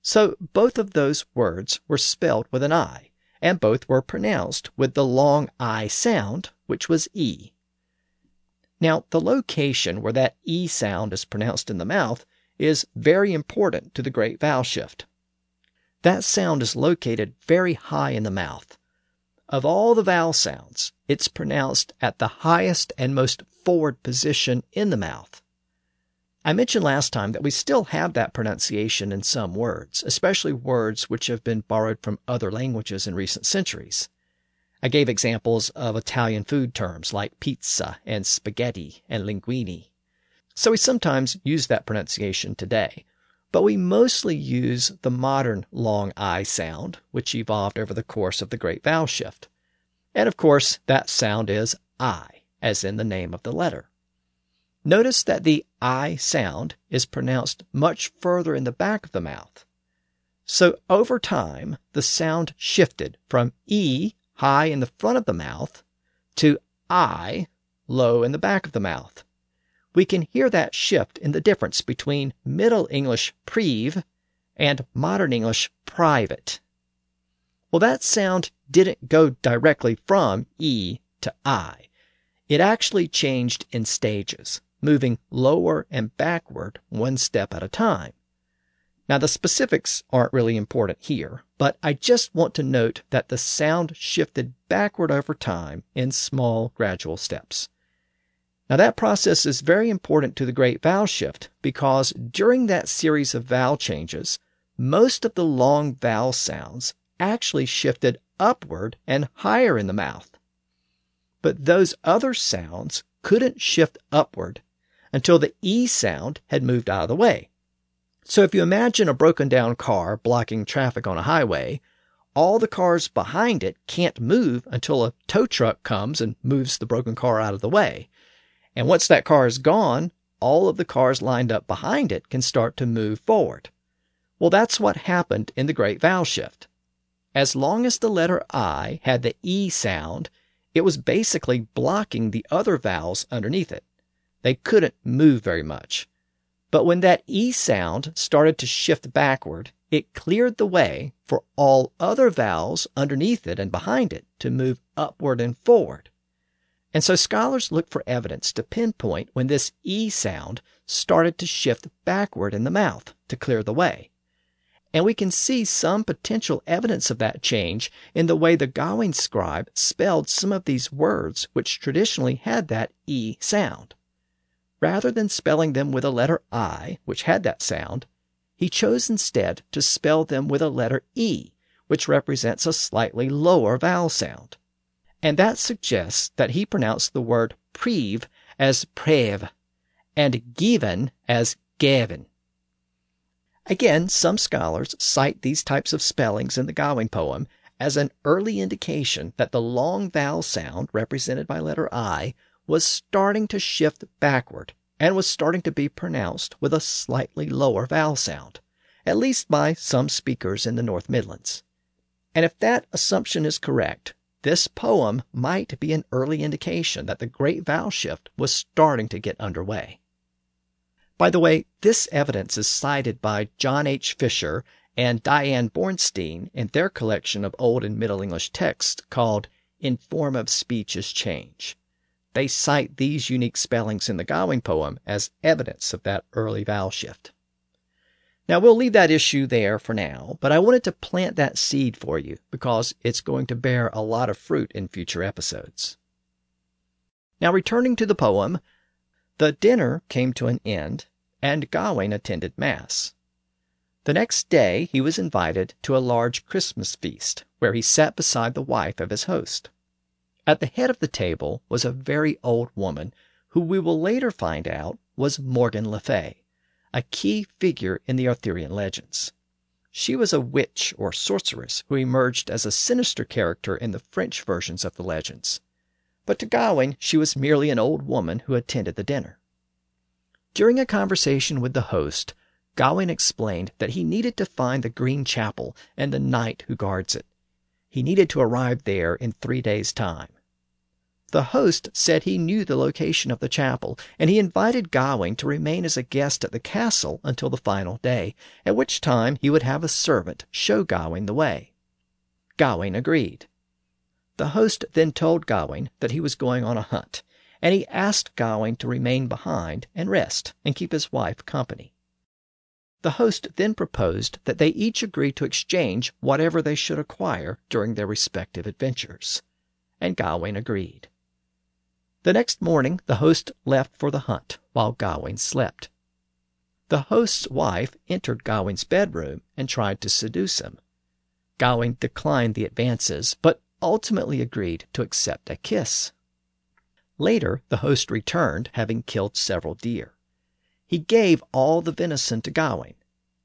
[SPEAKER 1] So both of those words were spelled with an I, and both were pronounced with the long I sound, which was E. Now, the location where that E sound is pronounced in the mouth is very important to the great vowel shift. That sound is located very high in the mouth. Of all the vowel sounds, it's pronounced at the highest and most forward position in the mouth. I mentioned last time that we still have that pronunciation in some words, especially words which have been borrowed from other languages in recent centuries. I gave examples of Italian food terms like pizza and spaghetti and linguine. So we sometimes use that pronunciation today, but we mostly use the modern long I sound, which evolved over the course of the Great Vowel Shift. And of course, that sound is I, as in the name of the letter. Notice that the I sound is pronounced much further in the back of the mouth. So over time, the sound shifted from E, high in the front of the mouth, to I, low in the back of the mouth we can hear that shift in the difference between Middle English prive and Modern English private. Well, that sound didn't go directly from E to I. It actually changed in stages, moving lower and backward one step at a time. Now, the specifics aren't really important here, but I just want to note that the sound shifted backward over time in small, gradual steps. Now, that process is very important to the Great Vowel Shift because during that series of vowel changes, most of the long vowel sounds actually shifted upward and higher in the mouth. But those other sounds couldn't shift upward until the E sound had moved out of the way. So if you imagine a broken down car blocking traffic on a highway, all the cars behind it can't move until a tow truck comes and moves the broken car out of the way. And once that car is gone, all of the cars lined up behind it can start to move forward. Well, that's what happened in the Great Vowel Shift. As long as the letter I had the E sound, it was basically blocking the other vowels underneath it. They couldn't move very much. But when that E sound started to shift backward, it cleared the way for all other vowels underneath it and behind it to move upward and forward. And so scholars look for evidence to pinpoint when this E sound started to shift backward in the mouth to clear the way. And we can see some potential evidence of that change in the way the Gawain scribe spelled some of these words which traditionally had that E sound. Rather than spelling them with a letter I, which had that sound, he chose instead to spell them with a letter E, which represents a slightly lower vowel sound. And that suggests that he pronounced the word preve as prev and given as Gavin. Again, some scholars cite these types of spellings in the Gawain poem as an early indication that the long vowel sound represented by letter I was starting to shift backward and was starting to be pronounced with a slightly lower vowel sound, at least by some speakers in the North Midlands. And if that assumption is correct, this poem might be an early indication that the great vowel shift was starting to get underway. By the way, this evidence is cited by John H. Fisher and Diane Bornstein in their collection of Old and Middle English texts called In Form of Speech is Change. They cite these unique spellings in the Gawain poem as evidence of that early vowel shift. Now, we'll leave that issue there for now, but I wanted to plant that seed for you because it's going to bear a lot of fruit in future episodes. Now, returning to the poem, the dinner came to an end, and Gawain attended Mass. The next day he was invited to a large Christmas feast, where he sat beside the wife of his host. At the head of the table was a very old woman, who we will later find out was Morgan Le Fay a key figure in the Arthurian legends. She was a witch or sorceress who emerged as a sinister character in the French versions of the legends. But to Gawain, she was merely an old woman who attended the dinner. During a conversation with the host, Gawain explained that he needed to find the Green Chapel and the knight who guards it. He needed to arrive there in three days' time. The host said he knew the location of the chapel, and he invited Gawain to remain as a guest at the castle until the final day, at which time he would have a servant show Gawain the way. Gawain agreed. The host then told Gawain that he was going on a hunt, and he asked Gawain to remain behind and rest and keep his wife company. The host then proposed that they each agree to exchange whatever they should acquire during their respective adventures, and Gawain agreed. The next morning the host left for the hunt, while Gawain slept. The host's wife entered Gawain's bedroom and tried to seduce him. Gawain declined the advances, but ultimately agreed to accept a kiss. Later, the host returned, having killed several deer. He gave all the venison to Gawain,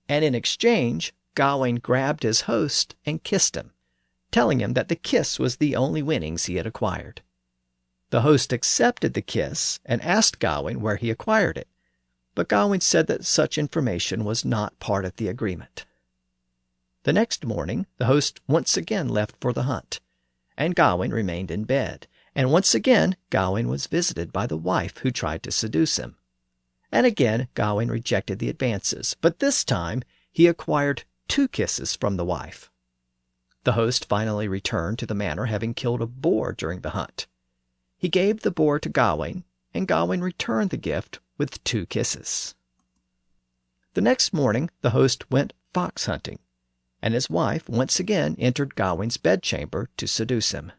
[SPEAKER 1] and in exchange, Gawain grabbed his host and kissed him, telling him that the kiss was the only winnings he had acquired. The host accepted the kiss and asked Gawain where he acquired it, but Gawain said that such information was not part of the agreement. The next morning the host once again left for the hunt, and Gawain remained in bed, and once again Gawain was visited by the wife who tried to seduce him. And again Gawain rejected the advances, but this time he acquired two kisses from the wife. The host finally returned to the manor having killed a boar during the hunt. He gave the boar to Gawain, and Gawain returned the gift with two kisses. The next morning the host went fox hunting, and his wife once again entered Gawain's bedchamber to seduce him.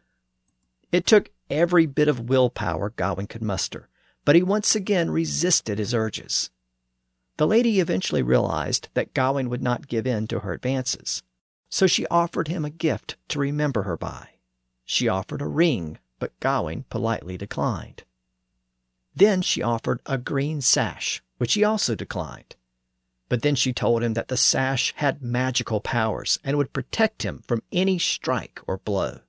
[SPEAKER 1] It took every bit of willpower Gawain could muster, but he once again resisted his urges. The lady eventually realized that Gawain would not give in to her advances, so she offered him a gift to remember her by. She offered a ring but Gawain politely declined. Then she offered a green sash, which he also declined. But then she told him that the sash had magical powers and would protect him from any strike or blow.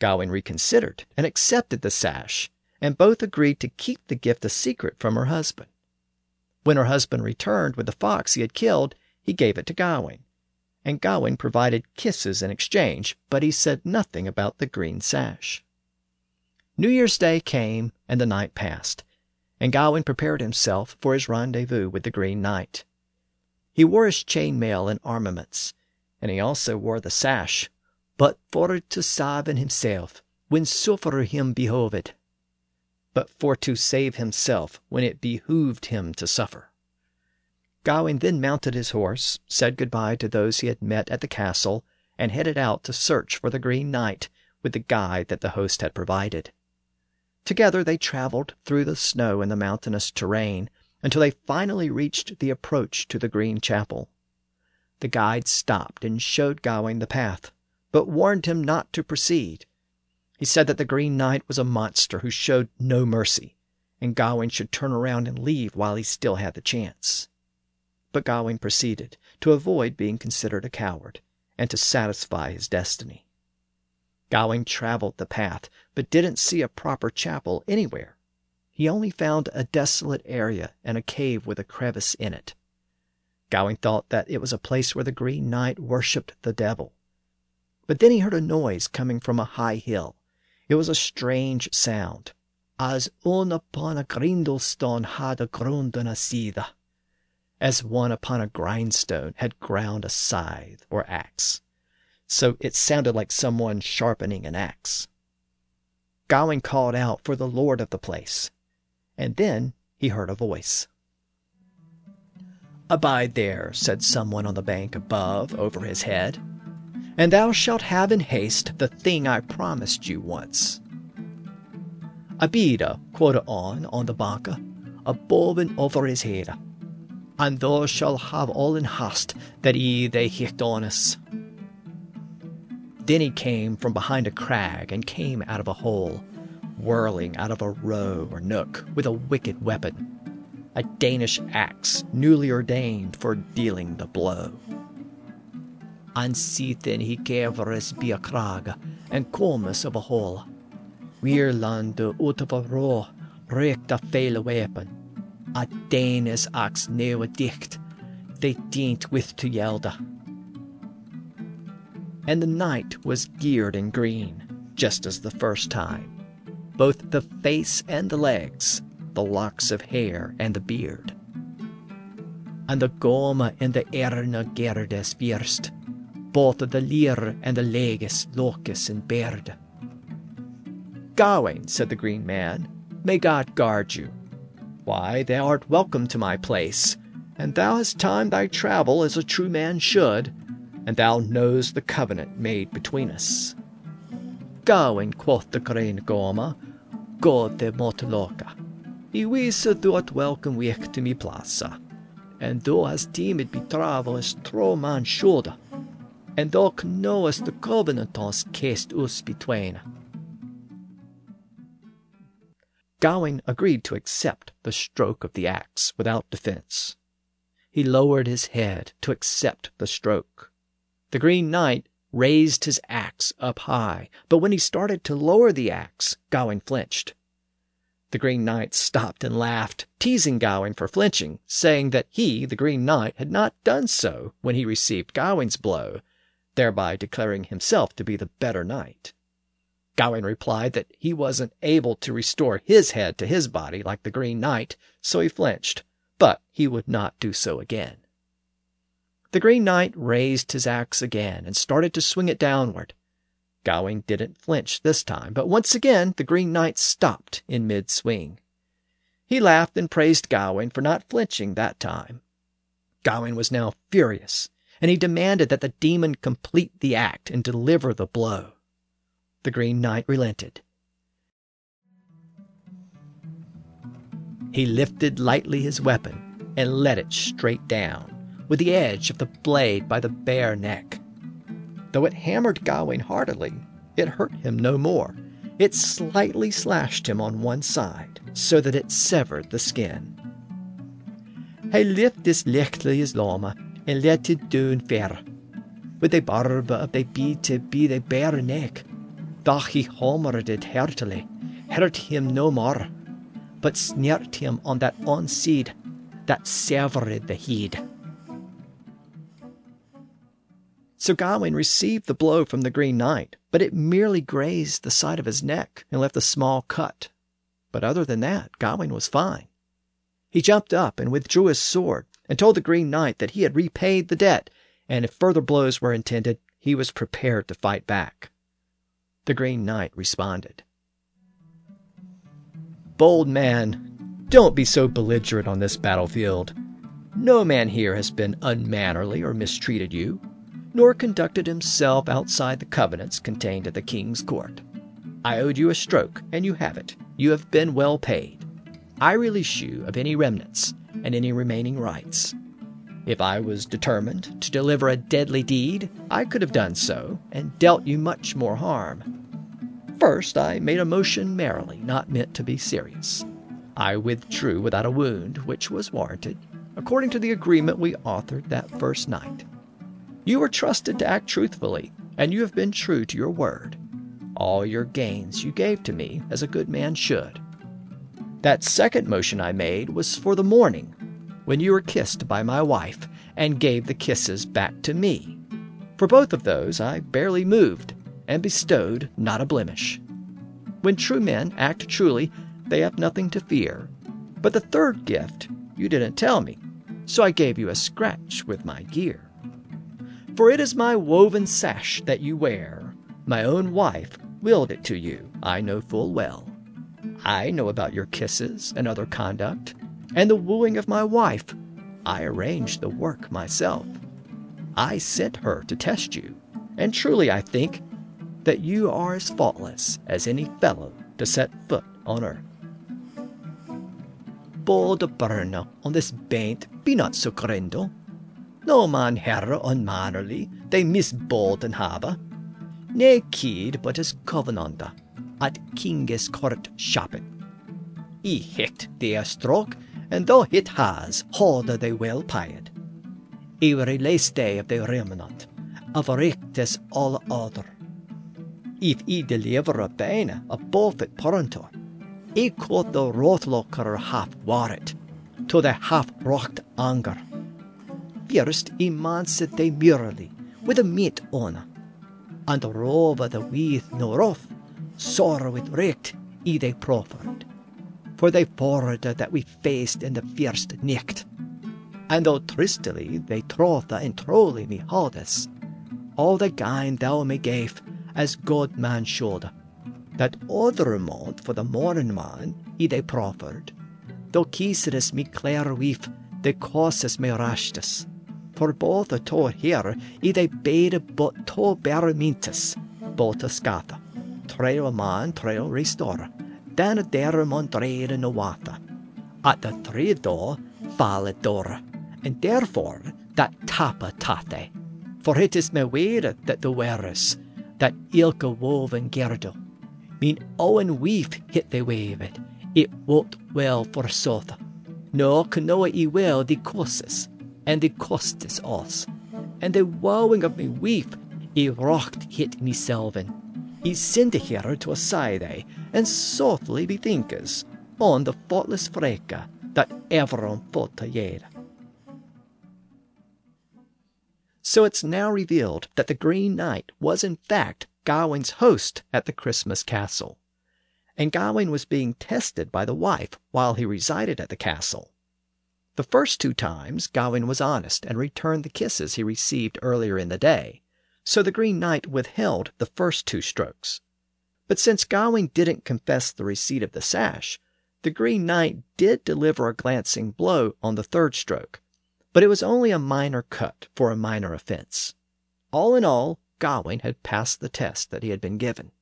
[SPEAKER 1] Gawain reconsidered and accepted the sash, and both agreed to keep the gift a secret from her husband. When her husband returned with the fox he had killed, he gave it to Gawain, and Gawain provided kisses in exchange, but he said nothing about the green sash. New Year's Day came, and the night passed, and Gawain prepared himself for his rendezvous with the Green Knight. He wore his chain mail and armaments, and he also wore the sash, but for to save himself when suffer him behoved, but for to save himself when it behooved him to suffer. Gawain then mounted his horse, said good-bye to those he had met at the castle, and headed out to search for the Green Knight with the guide that the host had provided. Together they traveled through the snow and the mountainous terrain until they finally reached the approach to the Green Chapel. The guide stopped and showed Gawain the path, but warned him not to proceed. He said that the Green Knight was a monster who showed no mercy, and Gawain should turn around and leave while he still had the chance. But Gawain proceeded, to avoid being considered a coward, and to satisfy his destiny. Gawain traveled the path, but didn't see a proper chapel anywhere. He only found a desolate area and a cave with a crevice in it. Gawain thought that it was a place where the Green Knight worshipped the devil. But then he heard a noise coming from a high hill. It was a strange sound, as one upon a grindstone had a grunden a scythe, as one upon a grindstone had ground a scythe or axe. So it sounded like someone sharpening an axe. Gawain called out for the lord of the place, and then he heard a voice. Abide there, said someone on the bank above over his head, and thou shalt have in haste the thing I promised you once. Abida quoted on on the banka, above and over his head, and thou shalt have all in haste that ye they hit on us. Then he came from behind a crag and came out of a hole, whirling out of a row or nook with a wicked weapon a Danish axe newly ordained for dealing the blow. And then he gave us be a crag and comus of a hole. Weirland out of a row recht a fail weapon. A Danish axe never dicht, they dient with to yelda. And the knight was geared in green, just as the first time. Both the face and the legs the locks of hair and the beard. And the goma and the erna gerdes first, both the leer and the leges, locus and beard. Gawain, said the green man, may God guard you. Why, thou art welcome to my place, and thou hast timed thy travel as a true man should, and thou knows the covenant made between us. Gawain, quoth the green goma, God the motoloka. I visa thought welcome week to me plaza, and thou hast deemed be travel as true man should, and thou knowest the covenant has cast us between. Gawain agreed to accept the stroke of the axe without defense. He lowered his head to accept the stroke. The Green Knight raised his axe up high, but when he started to lower the axe, Gawain flinched. The Green Knight stopped and laughed, teasing Gawain for flinching, saying that he, the Green Knight, had not done so when he received Gawain's blow, thereby declaring himself to be the better knight. Gawain replied that he wasn't able to restore his head to his body like the Green Knight, so he flinched, but he would not do so again. The Green Knight raised his axe again and started to swing it downward. Gawain didn't flinch this time, but once again the Green Knight stopped in mid swing. He laughed and praised Gawain for not flinching that time. Gawain was now furious, and he demanded that the demon complete the act and deliver the blow. The Green Knight relented. He lifted lightly his weapon and let it straight down, with the edge of the blade by the bare neck. Though it hammered Gawain heartily, it hurt him no more. It slightly slashed him on one side, so that it severed the skin. He lift this lichtly his lama, and let it doon fair. With the barb of the bead to be the bare neck, though he hammered it heartily, hurt him no more, but snert him on that on seed that severed the head. So Gawain received the blow from the Green Knight, but it merely grazed the side of his neck and left a small cut. But other than that, Gawain was fine. He jumped up and withdrew his sword and told the Green Knight that he had repaid the debt, and if further blows were intended, he was prepared to fight back. The Green Knight responded. Bold man, don't be so belligerent on this battlefield. No man here has been unmannerly or mistreated you nor conducted himself outside the covenants contained at the king's court. I owed you a stroke, and you have it. You have been well paid. I release you of any remnants and any remaining rights. If I was determined to deliver a deadly deed, I could have done so and dealt you much more harm. First, I made a motion merrily, not meant to be serious. I withdrew without a wound, which was warranted, according to the agreement we authored that first night. You were trusted to act truthfully, and you have been true to your word. All your gains you gave to me, as a good man should. That second motion I made was for the morning, when you were kissed by my wife and gave the kisses back to me. For both of those I barely moved and bestowed not a blemish. When true men act truly, they have nothing to fear. But the third gift you didn't tell me, so I gave you a scratch with my gear. For it is my woven sash that you wear. My own wife willed it to you, I know full well. I know about your kisses and other conduct, and the wooing of my wife. I arranged the work myself. I sent her to test you, and truly I think that you are as faultless as any fellow to set foot on earth. Både barna on this baint be not so grindle. No man herre unmannerly, they miss bold and hava. Ne kid but as covenanta at King's court shopping. I hit their stroke, and though it has, harder they well paid. Every last day of the remnant, of rectus all other. If I deliver a bane above it pronto, I caught the rothlocker half warret, to the half rocked anger. First I mansed they merely, with a meat on, and rover the weeth no rough, sore with wrecked i they proffered. For the forwarded that we faced in the first nicht. And though tristily they trotha and trolly me us, all the gain thou me gave, as God man should, that other amount for the morning man i they proffered, though kieseres me clear weef, the causes me rashtus. For both a to here i they bade but to bear mintus, both a scatha trail man trail restore, dan der mon trade no wata. At the three door fall door, and therefore that tapa tate. For it is me weird that the wearers, that ilka woven gerdo, mean owen weave hit they wave it, wot well for sotha. No canoa e well the causes, and the costes us, and the wowing of me weave, e rocked hit me selvin he sent here to a side and softly bethinkers on the faultless freka that ever on foot yet. So it's now revealed that the Green Knight was in fact Gawain's host at the Christmas castle. And Gawain was being tested by the wife while he resided at the castle. The first two times Gawain was honest and returned the kisses he received earlier in the day so the Green Knight withheld the first two strokes. But since Gawain didn't confess the receipt of the sash, the Green Knight did deliver a glancing blow on the third stroke, but it was only a minor cut for a minor offense. All in all, Gawain had passed the test that he had been given.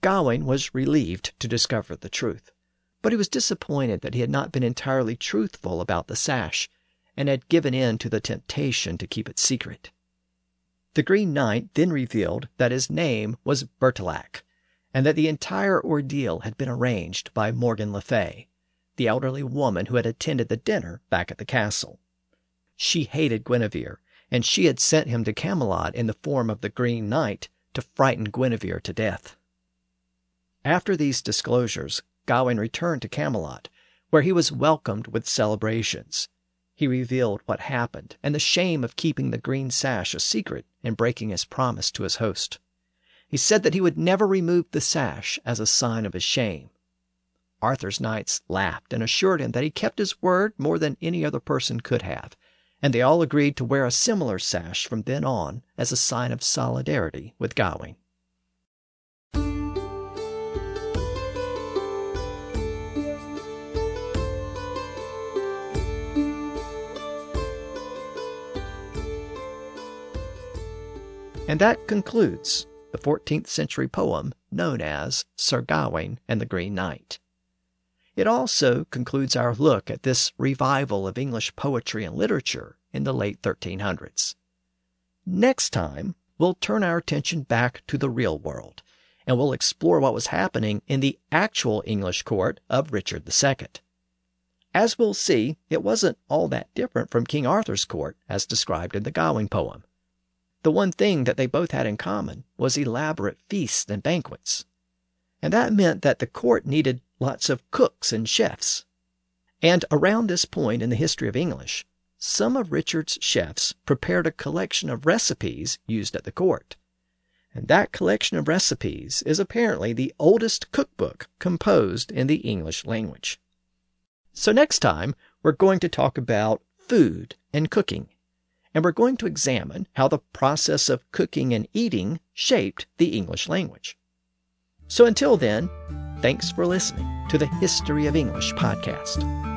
[SPEAKER 1] Gawain was relieved to discover the truth, but he was disappointed that he had not been entirely truthful about the sash and had given in to the temptation to keep it secret. The Green Knight then revealed that his name was Bertilac, and that the entire ordeal had been arranged by Morgan Le Fay, the elderly woman who had attended the dinner back at the castle. She hated Guinevere, and she had sent him to Camelot in the form of the Green Knight to frighten Guinevere to death. After these disclosures, Gawain returned to Camelot, where he was welcomed with celebrations. He revealed what happened and the shame of keeping the green sash a secret and breaking his promise to his host. He said that he would never remove the sash as a sign of his shame. Arthur's knights laughed and assured him that he kept his word more than any other person could have, and they all agreed to wear a similar sash from then on as a sign of solidarity with Gawain. And that concludes the 14th century poem known as Sir Gawain and the Green Knight. It also concludes our look at this revival of English poetry and literature in the late 1300s. Next time, we'll turn our attention back to the real world and we'll explore what was happening in the actual English court of Richard II. As we'll see, it wasn't all that different from King Arthur's court as described in the Gawain poem. The one thing that they both had in common was elaborate feasts and banquets. And that meant that the court needed lots of cooks and chefs. And around this point in the history of English, some of Richard's chefs prepared a collection of recipes used at the court. And that collection of recipes is apparently the oldest cookbook composed in the English language. So next time, we're going to talk about food and cooking and we're going to examine how the process of cooking and eating shaped the English language. So until then, thanks for listening to the History of English podcast.